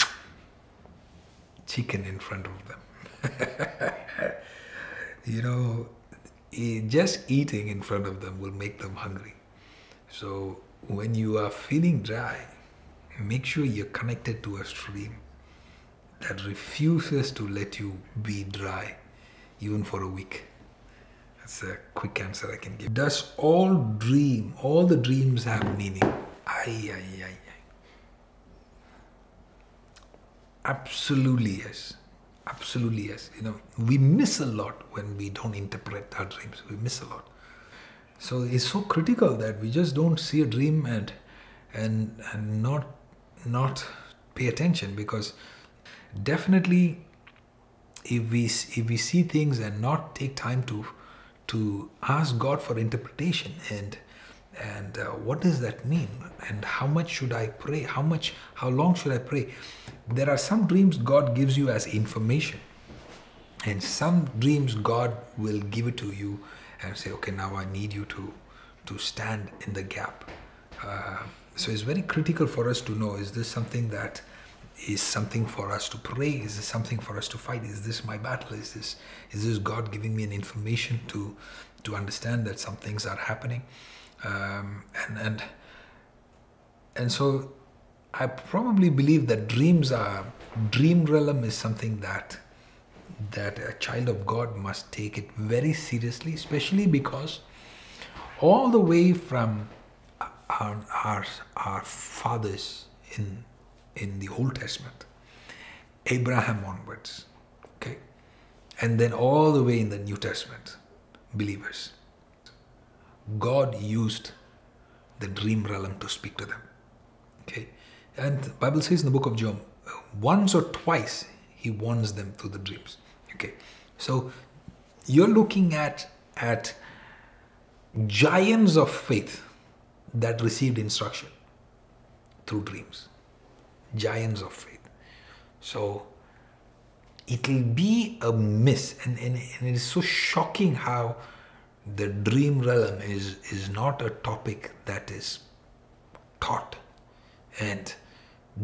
chicken in front of them. you know, eh, just eating in front of them will make them hungry. So when you are feeling dry, make sure you're connected to a stream that refuses to let you be dry even for a week. That's a quick answer I can give. Does all dream, all the dreams have meaning? Ay, ay, ay. Absolutely yes. Absolutely yes. You know, we miss a lot when we don't interpret our dreams. We miss a lot. So it's so critical that we just don't see a dream and and and not not pay attention because definitely if we if we see things and not take time to to ask God for interpretation and and uh, what does that mean and how much should i pray? How much how long should i pray? There are some dreams god gives you as information and some dreams god will give it to you and say okay now i need you to to stand in the gap. Uh, so it's very critical for us to know is this something that is something for us to pray? Is this something for us to fight? Is this my battle? Is this is this god giving me an information to to understand that some things are happening? Um, and and and so I probably believe that dreams are dream realm is something that that a child of God must take it very seriously, especially because all the way from our, our, our fathers in, in the Old Testament, Abraham onwards, okay, and then all the way in the New Testament, believers, God used the dream realm to speak to them, okay, and the Bible says in the book of Job, once or twice he warns them through the dreams, okay, so you're looking at at giants of faith that received instruction through dreams. Giants of faith. So it'll be a miss, and, and, and it is so shocking how the dream realm is, is not a topic that is taught and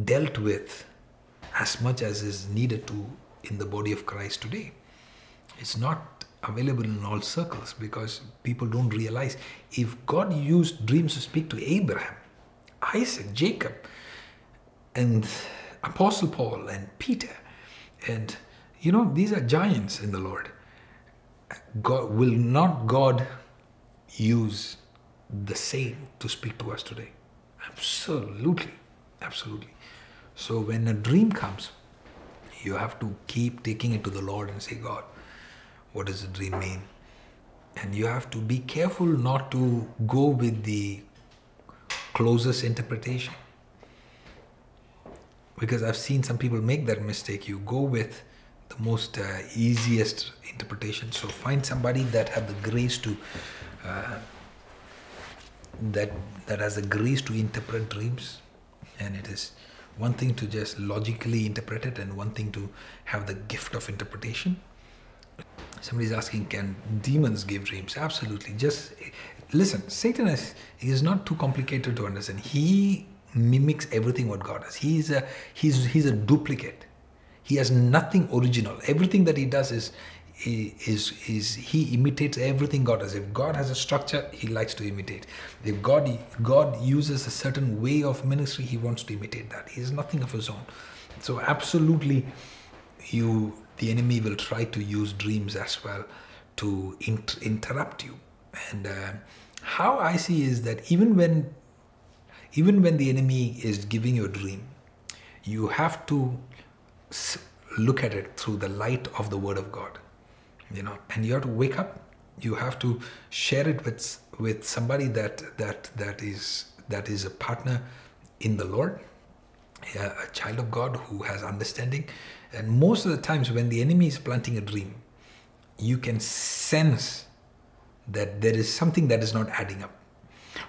dealt with as much as is needed to in the body of Christ today. It's not available in all circles because people don't realize if God used dreams to speak to Abraham, Isaac, Jacob, and Apostle Paul and Peter, and you know, these are giants in the Lord. God will not God use the same to speak to us today? Absolutely, absolutely. So when a dream comes, you have to keep taking it to the Lord and say, God, what does the dream mean? And you have to be careful not to go with the closest interpretation. Because I've seen some people make that mistake. You go with the most uh, easiest interpretation. So find somebody that have the grace to uh, that that has the grace to interpret dreams, and it is one thing to just logically interpret it, and one thing to have the gift of interpretation. Somebody's asking, can demons give dreams? Absolutely. Just listen, Satan is, is not too complicated to understand. He mimics everything what God does. He's a he's he's a duplicate. He has nothing original. Everything that he does is is is he imitates everything God does. If God has a structure, he likes to imitate. If God God uses a certain way of ministry, he wants to imitate that. He has nothing of his own. So absolutely, you the enemy will try to use dreams as well to inter- interrupt you. And uh, how I see is that even when even when the enemy is giving you a dream, you have to look at it through the light of the Word of God. You know, and you have to wake up. You have to share it with with somebody that that that is that is a partner in the Lord, a child of God who has understanding, and most of the times, when the enemy is planting a dream, you can sense that there is something that is not adding up.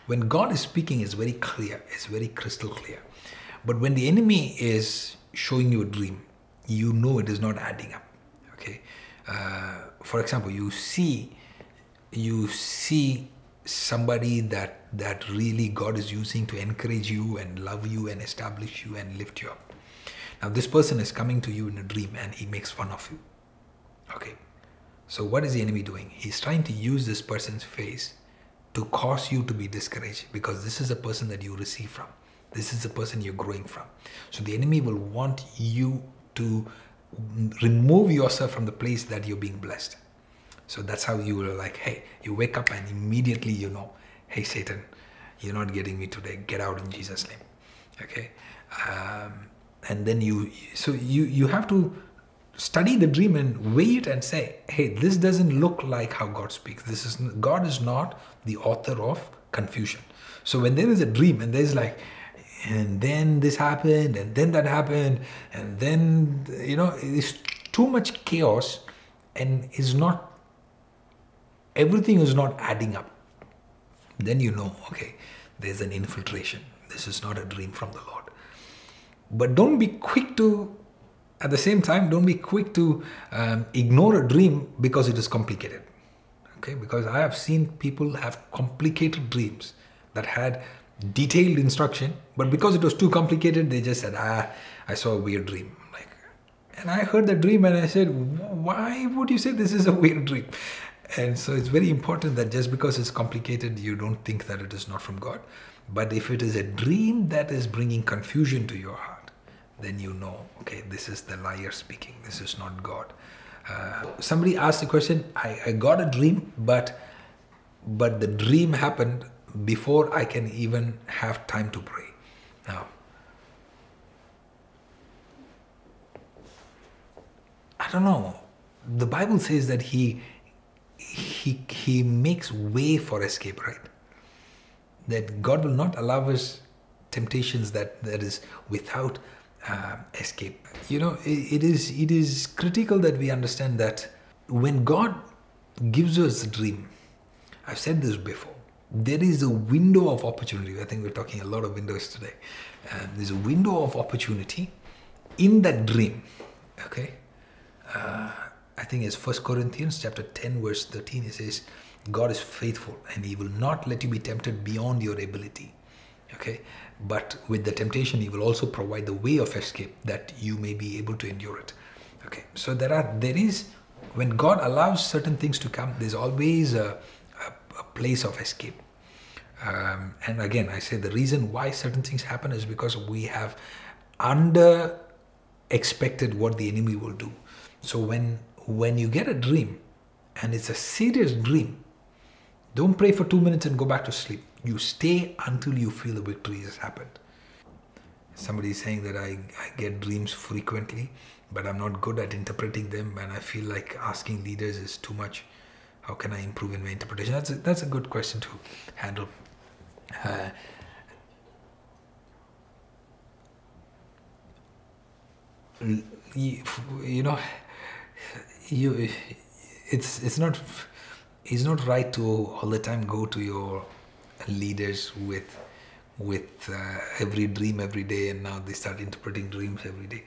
When God is speaking, it's very clear, it's very crystal clear. But when the enemy is showing you a dream, you know it is not adding up. Uh, for example, you see, you see somebody that that really God is using to encourage you and love you and establish you and lift you up. Now, this person is coming to you in a dream and he makes fun of you. Okay. So, what is the enemy doing? He's trying to use this person's face to cause you to be discouraged because this is a person that you receive from. This is the person you're growing from. So, the enemy will want you to remove yourself from the place that you're being blessed. So, that's how you will like, hey, you wake up and immediately you know, hey, Satan, you're not getting me today. Get out in Jesus' name. Okay. Um, and then you so you you have to study the dream and weigh it and say hey this doesn't look like how god speaks this is god is not the author of confusion so when there is a dream and there's like and then this happened and then that happened and then you know it's too much chaos and is not everything is not adding up. Then you know okay there's an infiltration. This is not a dream from the lord. But don't be quick to, at the same time, don't be quick to um, ignore a dream because it is complicated. Okay, because I have seen people have complicated dreams that had detailed instruction, but because it was too complicated, they just said, ah, I saw a weird dream. Like, and I heard the dream and I said, why would you say this is a weird dream? And so it's very important that just because it's complicated, you don't think that it is not from God. But if it is a dream that is bringing confusion to your heart, then you know, okay, this is the liar speaking, this is not God. Uh, somebody asked the question, I, I got a dream, but but the dream happened before I can even have time to pray. Now, I don't know. The Bible says that he he he makes way for escape, right? That God will not allow us temptations that that is without uh, escape. You know, it, it is it is critical that we understand that when God gives us a dream, I've said this before. There is a window of opportunity. I think we're talking a lot of windows today. Um, there's a window of opportunity in that dream. Okay, uh, I think it's First Corinthians chapter ten verse thirteen. It says, "God is faithful, and He will not let you be tempted beyond your ability." Okay, but with the temptation, He will also provide the way of escape that you may be able to endure it. Okay, so there are there is when God allows certain things to come, there's always a, place of escape. Um, and again, I say the reason why certain things happen is because we have under expected what the enemy will do. So when when you get a dream and it's a serious dream, don't pray for two minutes and go back to sleep. You stay until you feel the victory has happened. Somebody is saying that I, I get dreams frequently, but I'm not good at interpreting them, and I feel like asking leaders is too much. How can I improve in my interpretation? That's a, that's a good question to handle. Uh, you, you know, you it's it's not it's not right to all the time go to your leaders with with uh, every dream every day and now they start interpreting dreams every day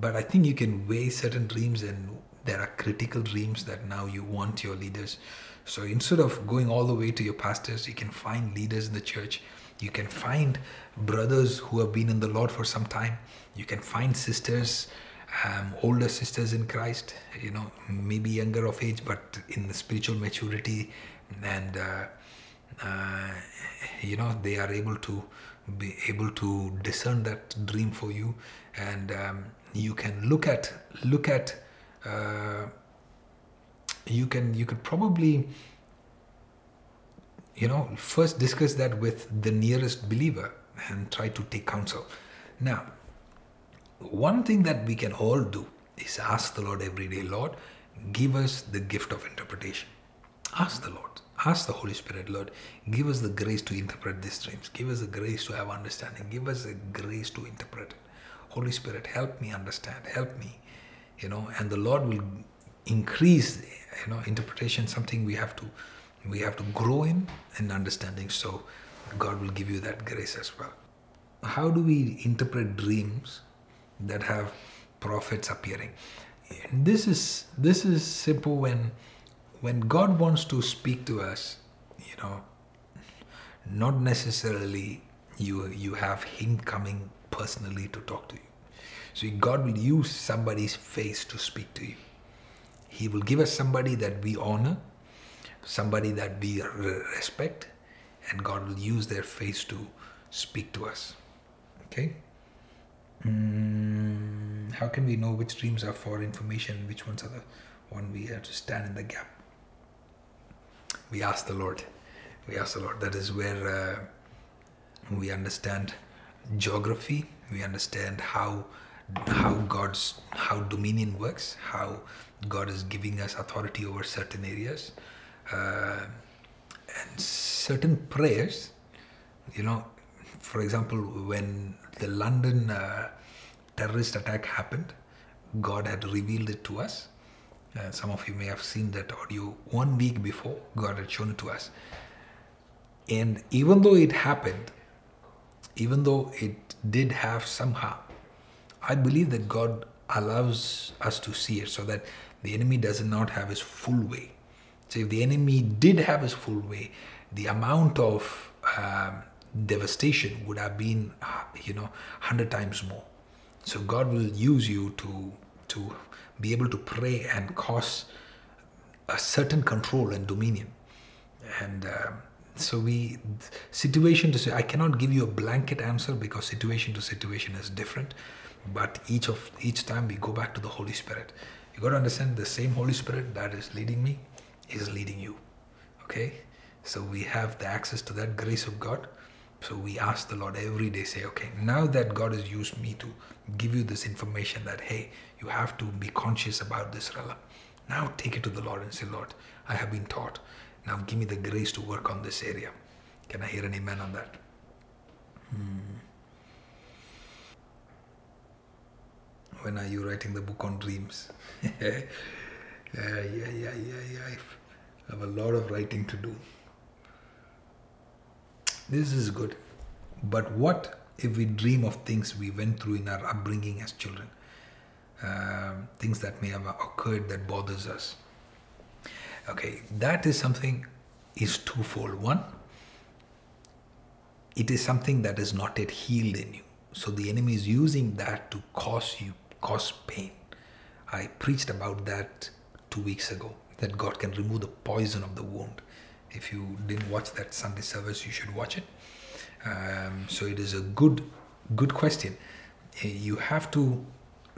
but i think you can weigh certain dreams and there are critical dreams that now you want your leaders. So instead of going all the way to your pastors you can find leaders in the church. You can find brothers who have been in the lord for some time. You can find sisters um, older sisters in Christ, you know, maybe younger of age, but in the spiritual maturity, and uh, uh, you know, they are able to be able to discern that dream for you, and um, you can look at look at. Uh, you can you could probably you know first discuss that with the nearest believer and try to take counsel now one thing that we can all do is ask the Lord every day, Lord, give us the gift of interpretation. Ask the Lord. Ask the Holy Spirit, Lord, give us the grace to interpret these dreams. Give us the grace to have understanding. Give us the grace to interpret. Holy Spirit, help me understand. Help me. You know, and the Lord will increase, you know, interpretation, something we have to we have to grow in in understanding. So God will give you that grace as well. How do we interpret dreams that have prophets appearing. And this is this is simple when when God wants to speak to us, you know, not necessarily you you have him coming personally to talk to you. So God will use somebody's face to speak to you. He will give us somebody that we honor, somebody that we respect, and God will use their face to speak to us. Okay? Mm, how can we know which dreams are for information, which ones are the one we have to stand in the gap? We ask the Lord. We ask the Lord. That is where uh, we understand geography. We understand how how God's how dominion works. How God is giving us authority over certain areas, uh, and certain prayers. You know, for example, when the London uh, terrorist attack happened, God had revealed it to us. Uh, some of you may have seen that audio one week before, God had shown it to us. And even though it happened, even though it did have some harm, I believe that God allows us to see it so that the enemy does not have his full way. So if the enemy did have his full way, the amount of um, devastation would have been, you know, hundred times more. So God will use you to to be able to pray and cause a certain control and dominion. And uh, so we situation to say I cannot give you a blanket answer because situation to situation is different. But each of each time we go back to the Holy Spirit. You got to understand the same Holy Spirit that is leading me is leading you. Okay So we have the access to that grace of God. So we ask the Lord every day, say, okay, now that God has used me to give you this information that, hey, you have to be conscious about this, Rala. Now take it to the Lord and say, Lord, I have been taught. Now give me the grace to work on this area. Can I hear an amen on that? Hmm. When are you writing the book on dreams? yeah, yeah, yeah, yeah, yeah. I have a lot of writing to do. This is good. But what if we dream of things we went through in our upbringing as children? Um, things that may have occurred that bothers us. Okay, that is something is twofold. One, it is something that is not yet healed in you. So the enemy is using that to cause you cause pain. I preached about that two weeks ago. That God can remove the poison of the wound. If you didn't watch that Sunday service, you should watch it. Um, so it is a good, good question. You have to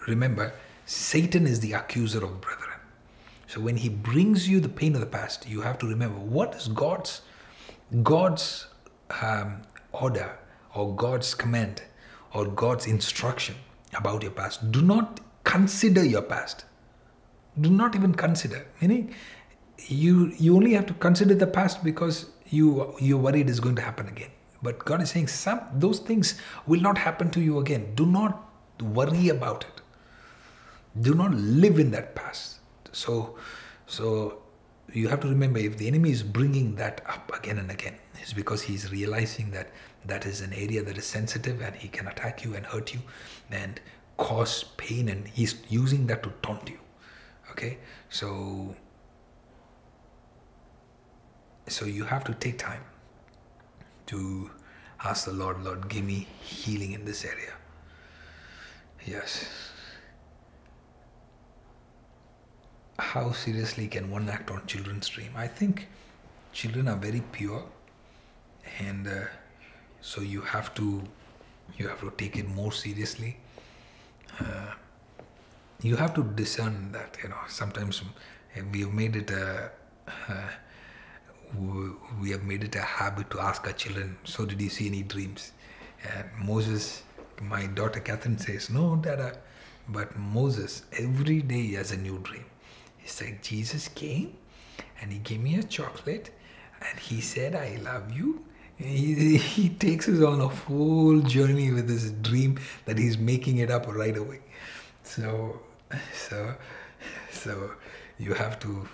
remember, Satan is the accuser of brethren. So when he brings you the pain of the past, you have to remember what is God's God's um, order or God's command or God's instruction about your past. Do not consider your past. Do not even consider. Meaning, you you only have to consider the past because you you're worried it's going to happen again. But God is saying some those things will not happen to you again. Do not worry about it. Do not live in that past. So so you have to remember if the enemy is bringing that up again and again, it's because he's realizing that that is an area that is sensitive and he can attack you and hurt you and cause pain and he's using that to taunt you. Okay? So so you have to take time to ask the lord lord give me healing in this area. Yes how seriously can one act on children's dream? I think children are very pure and uh, so you have to you have to take it more seriously. Uh, you have to discern that you know sometimes we have made it a uh, we have made it a habit to ask our children so did you see any dreams? And moses my daughter catherine says no dada but moses every day has a new dream he said jesus came and he gave me a chocolate and he said i love you he, he takes us on a full journey with this dream that he's making it up right away. So, so, so you have to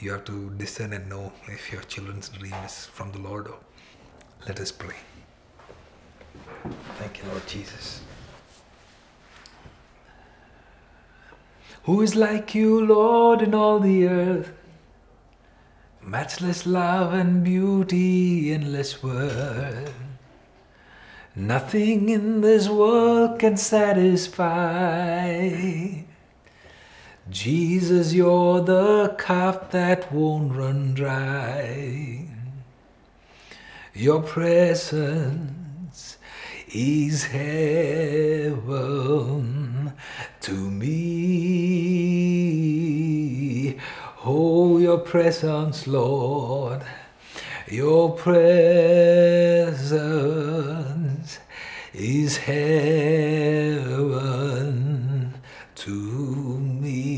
you have to discern and know if your children's dream is from the Lord or let us pray. Thank you, Lord Jesus. Who is like you, Lord, in all the earth? Matchless love and beauty, endless worth. Nothing in this world can satisfy. Jesus, you're the cup that won't run dry. Your presence is heaven to me. Presence, Lord, your presence is heaven to me.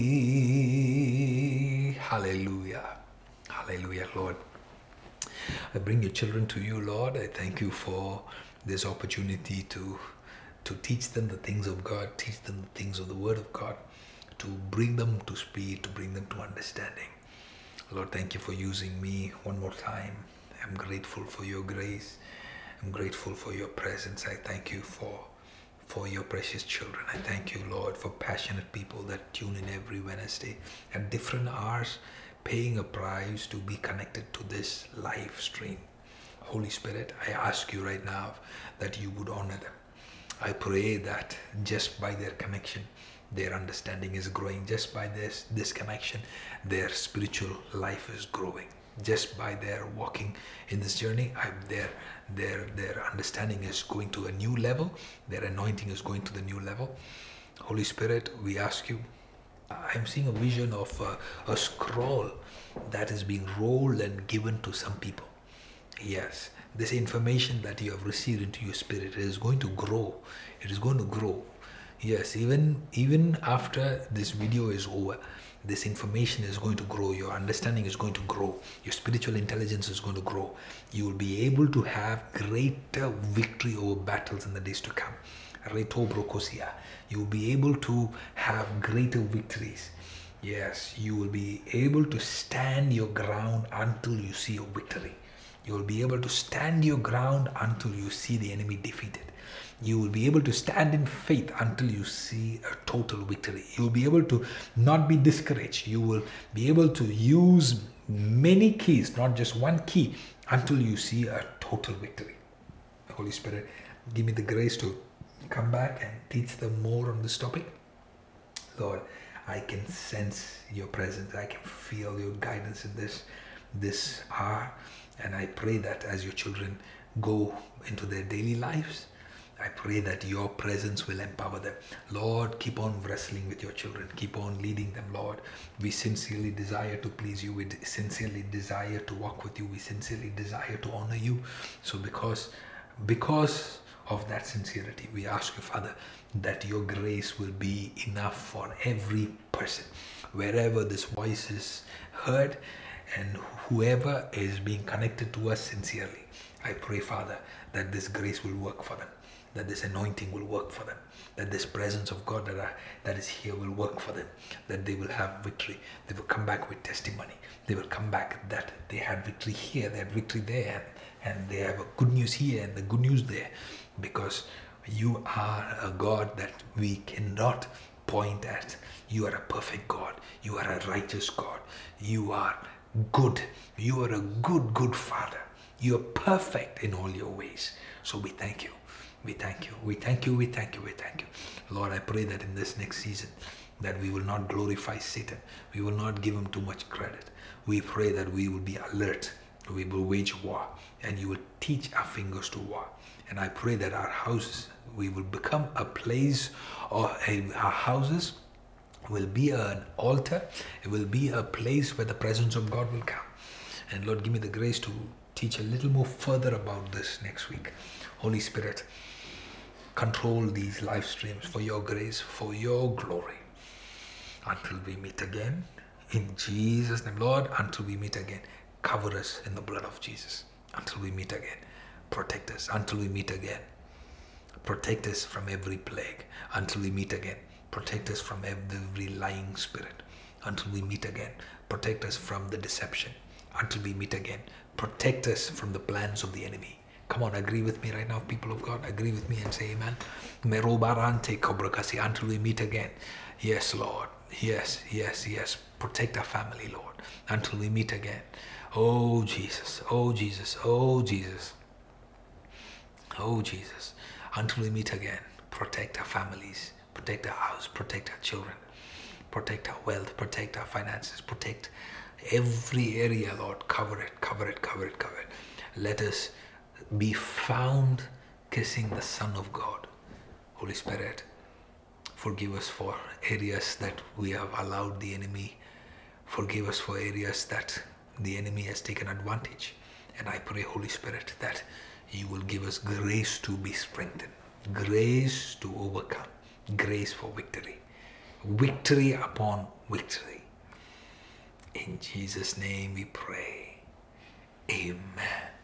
Hallelujah. Hallelujah, Lord. I bring your children to you, Lord. I thank you for this opportunity to to teach them the things of God, teach them the things of the Word of God to bring them to speed, to bring them to understanding. Lord, thank you for using me one more time. I'm grateful for your grace. I'm grateful for your presence. I thank you for for your precious children. I thank you, Lord, for passionate people that tune in every Wednesday at different hours, paying a price to be connected to this live stream. Holy Spirit, I ask you right now that you would honor them. I pray that just by their connection, their understanding is growing just by this this connection their spiritual life is growing just by their walking in this journey I, their their their understanding is going to a new level their anointing is going to the new level holy spirit we ask you I'm seeing a vision of a, a scroll that is being rolled and given to some people. Yes, this information that you have received into your spirit is going to grow. It is going to grow. Yes, even even after this video is over, this information is going to grow. Your understanding is going to grow. Your spiritual intelligence is going to grow. You will be able to have greater victory over battles in the days to come. Reto Brocosia. You will be able to have greater victories. Yes, you will be able to stand your ground until you see your victory. You will be able to stand your ground until you see the enemy defeated. You will be able to stand in faith until you see a total victory. You will be able to not be discouraged. You will be able to use many keys, not just one key, until you see a total victory. Holy Spirit, give me the grace to come back and teach them more on this topic. Lord, I can sense your presence. I can feel your guidance in this this hour. And I pray that as your children go into their daily lives, I pray that your presence will empower them. Lord, keep on wrestling with your children. Keep on leading them, Lord. We sincerely desire to please you. We sincerely desire to walk with you. We sincerely desire to honor you. So because because of that sincerity. We ask you, Father, that your grace will be enough for every person, wherever this voice is heard and whoever is being connected to us sincerely. I pray, Father, that this grace will work for them, that this anointing will work for them, that this presence of God that, are, that is here will work for them, that they will have victory. They will come back with testimony. They will come back that they had victory here, they had victory there, and, and they have a good news here and the good news there because you are a God that we cannot point at. You are a perfect God. You are a righteous God. You are good. You are a good, good Father. You are perfect in all your ways. So we thank you. We thank you. We thank you. We thank you. We thank you. Lord, I pray that in this next season that we will not glorify Satan. We will not give him too much credit. We pray that we will be alert. We will wage war and you will teach our fingers to war. And I pray that our houses, we will become a place, or our houses will be an altar. It will be a place where the presence of God will come. And Lord, give me the grace to teach a little more further about this next week. Holy Spirit, control these live streams for your grace, for your glory. Until we meet again, in Jesus' name, Lord, until we meet again, cover us in the blood of Jesus. Until we meet again. Protect us until we meet again. Protect us from every plague until we meet again. Protect us from every lying spirit until we meet again. Protect us from the deception until we meet again. Protect us from the plans of the enemy. Come on, agree with me right now, people of God. Agree with me and say amen. Merobarante kobrakasi until we meet again. Yes, Lord. Yes, yes, yes. Protect our family, Lord, until we meet again. Oh, Jesus. Oh, Jesus. Oh, Jesus. Oh, Jesus, until we meet again, protect our families, protect our house, protect our children, protect our wealth, protect our finances, protect every area, Lord. Cover it, cover it, cover it, cover it. Let us be found kissing the Son of God. Holy Spirit, forgive us for areas that we have allowed the enemy. Forgive us for areas that the enemy has taken advantage. And I pray, Holy Spirit, that you will give us grace to be strengthened, grace to overcome, grace for victory, victory upon victory. In Jesus' name we pray. Amen.